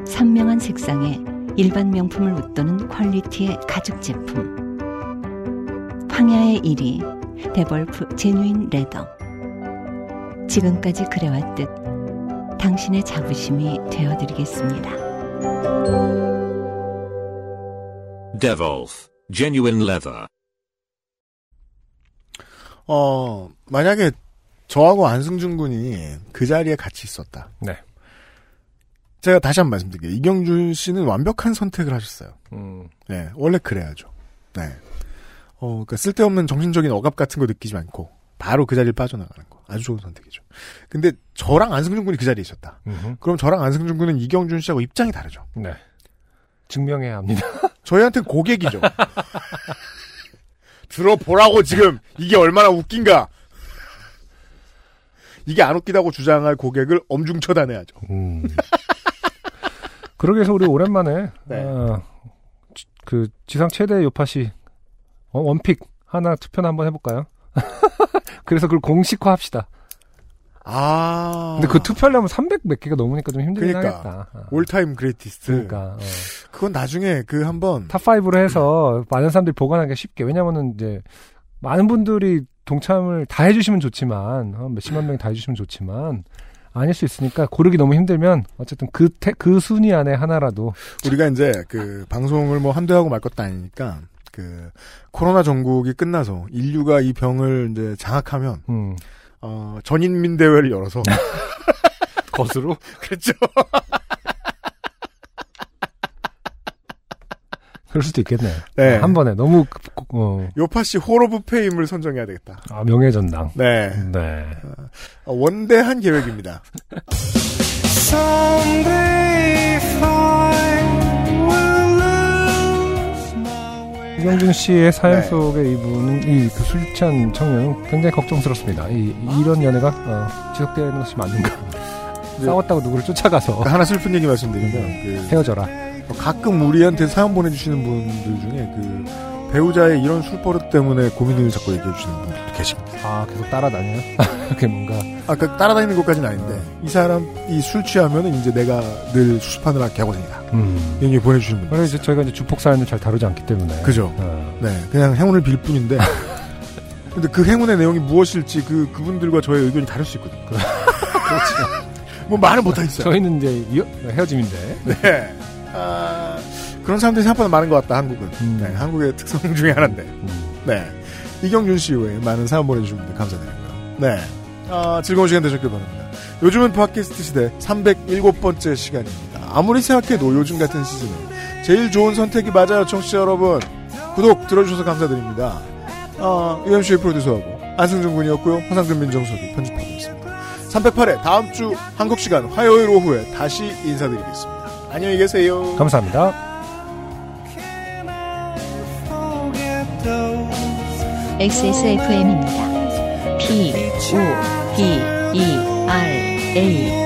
선명한 색상에 일반 명품을 웃도는 퀄리티의 가죽 제품. 황야의 1위 데볼프 제뉴인 레더. 지금까지 그래왔듯 당신의 자부심이 되어드리겠습니다. Devolf Genuine Leather. 어, 만약에 저하고 안승준 군이 그 자리에 같이 있었다. 네. 제가 다시 한 번 말씀드릴게요. 이경준 씨는 완벽한 선택을 하셨어요. 음, 네, 원래 그래야죠. 네. 어, 그러니까 쓸데없는 정신적인 억압 같은 거 느끼지 않고 바로 그 자리를 빠져나가는 거. 아주 좋은 선택이죠. 근데 저랑 안승준 군이 그 자리에 있었다. 음흠. 그럼 저랑 안승준 군은 이경준 씨하고 입장이 다르죠. 네. 증명해야 합니다. (laughs) 저희한테는 고객이죠. (laughs) 들어보라고 지금 이게 얼마나 웃긴가. 이게 안 웃기다고 주장할 고객을 엄중 처단해야죠. 음. (laughs) 그러기 위해서 우리 오랜만에 (laughs) 네. 아, 지- 그 지상 최대 요팟시 어, one pick 하나 투표나 한번 해볼까요? (laughs) 그래서 그걸 공식화합시다. 아. 근데 그 투표하려면 300 몇 개가 넘으니까 좀 힘들긴 그러니까. 하겠다. 아. all time greatest. 그러니까 어. 그건 나중에 그 한번 top 5로 해서 많은 사람들이 보관하기 쉽게. 왜냐면은 이제 많은 분들이 동참을 다 해주시면 좋지만 어, 몇십만 명이 다 해주시면 좋지만 아닐 수 있으니까 고르기 너무 힘들면 어쨌든 그, 태- 그 순위 안에 하나라도. 우리가 이제 그 방송을 뭐 한두 하고 말 것도 아니니까 그 코로나 전국이 끝나서 인류가 이 병을 이제 장악하면 음, 어 전인민 대회를 열어서. (laughs) 것으로? (laughs) 그렇죠. 그럴 수도 있겠네. 네. 한 번에 너무 그- 어, 요파시 호러브 페임을 선정해야 되겠다. 아, 명예 전당. 네. 네. 어, 원대한 계획입니다. 이경준 씨의 사연 네. 속의 이분은 이그 술 취한 청년은 굉장히 걱정스럽습니다. 이, 이런 연애가 어, 지속되는 것이 맞는가? 네. 싸웠다고 누구를 쫓아가서 하나 슬픈 얘기 말씀드리면 그 헤어져라. 가끔 우리한테 사연 보내주시는 분들 중에 그 배우자의 이런 술버릇 때문에 고민을 자꾸 얘기해 주시는 분들도 계십니다. 아 계속 따라다녀요? (laughs) 그게 뭔가 아까 따라다니는 것까지는 아닌데 이 사람 이 술 취하면은 이제 내가 늘 수습하느라 개고생이다. 음. 이런 얘기 보내주시는 분들. 그래 이제 저희가 이제 주폭 사연을 잘 다루지 않기 때문에 그죠. 어, 네, 그냥 행운을 빌 뿐인데. (laughs) 근데 그 행운의 내용이 무엇일지 그 그분들과 저의 의견이 다를 수 있거든요. (laughs) 그렇죠. 뭐 말을 못 하겠어요. 저희는 이제 헤어짐인데 네. 아, 그런 사람들이 생각보다 많은 것 같다, 한국은. 음. 네, 한국의 특성 중에 하나인데. 음. 네. 이경준 씨 외에 많은 사연 보내주신 분들 감사드리고요. 네. 아, 즐거운 시간 되셨길 바랍니다. 요즘은 팟캐스트 시대 307번째 시간입니다. 아무리 생각해도 요즘 같은 시즌에 제일 좋은 선택이 맞아요, 청취자 여러분. 구독 들어주셔서 감사드립니다. 아, UMC의 프로듀서하고 안승준 군이었고요. 화상준 민정수석이 편집하고 있습니다. 308회 다음 주 한국 시간 화요일 오후에 다시 인사드리겠습니다. 안녕히 계세요. 감사합니다. XSFM입니다. P, O, D, E, R, A.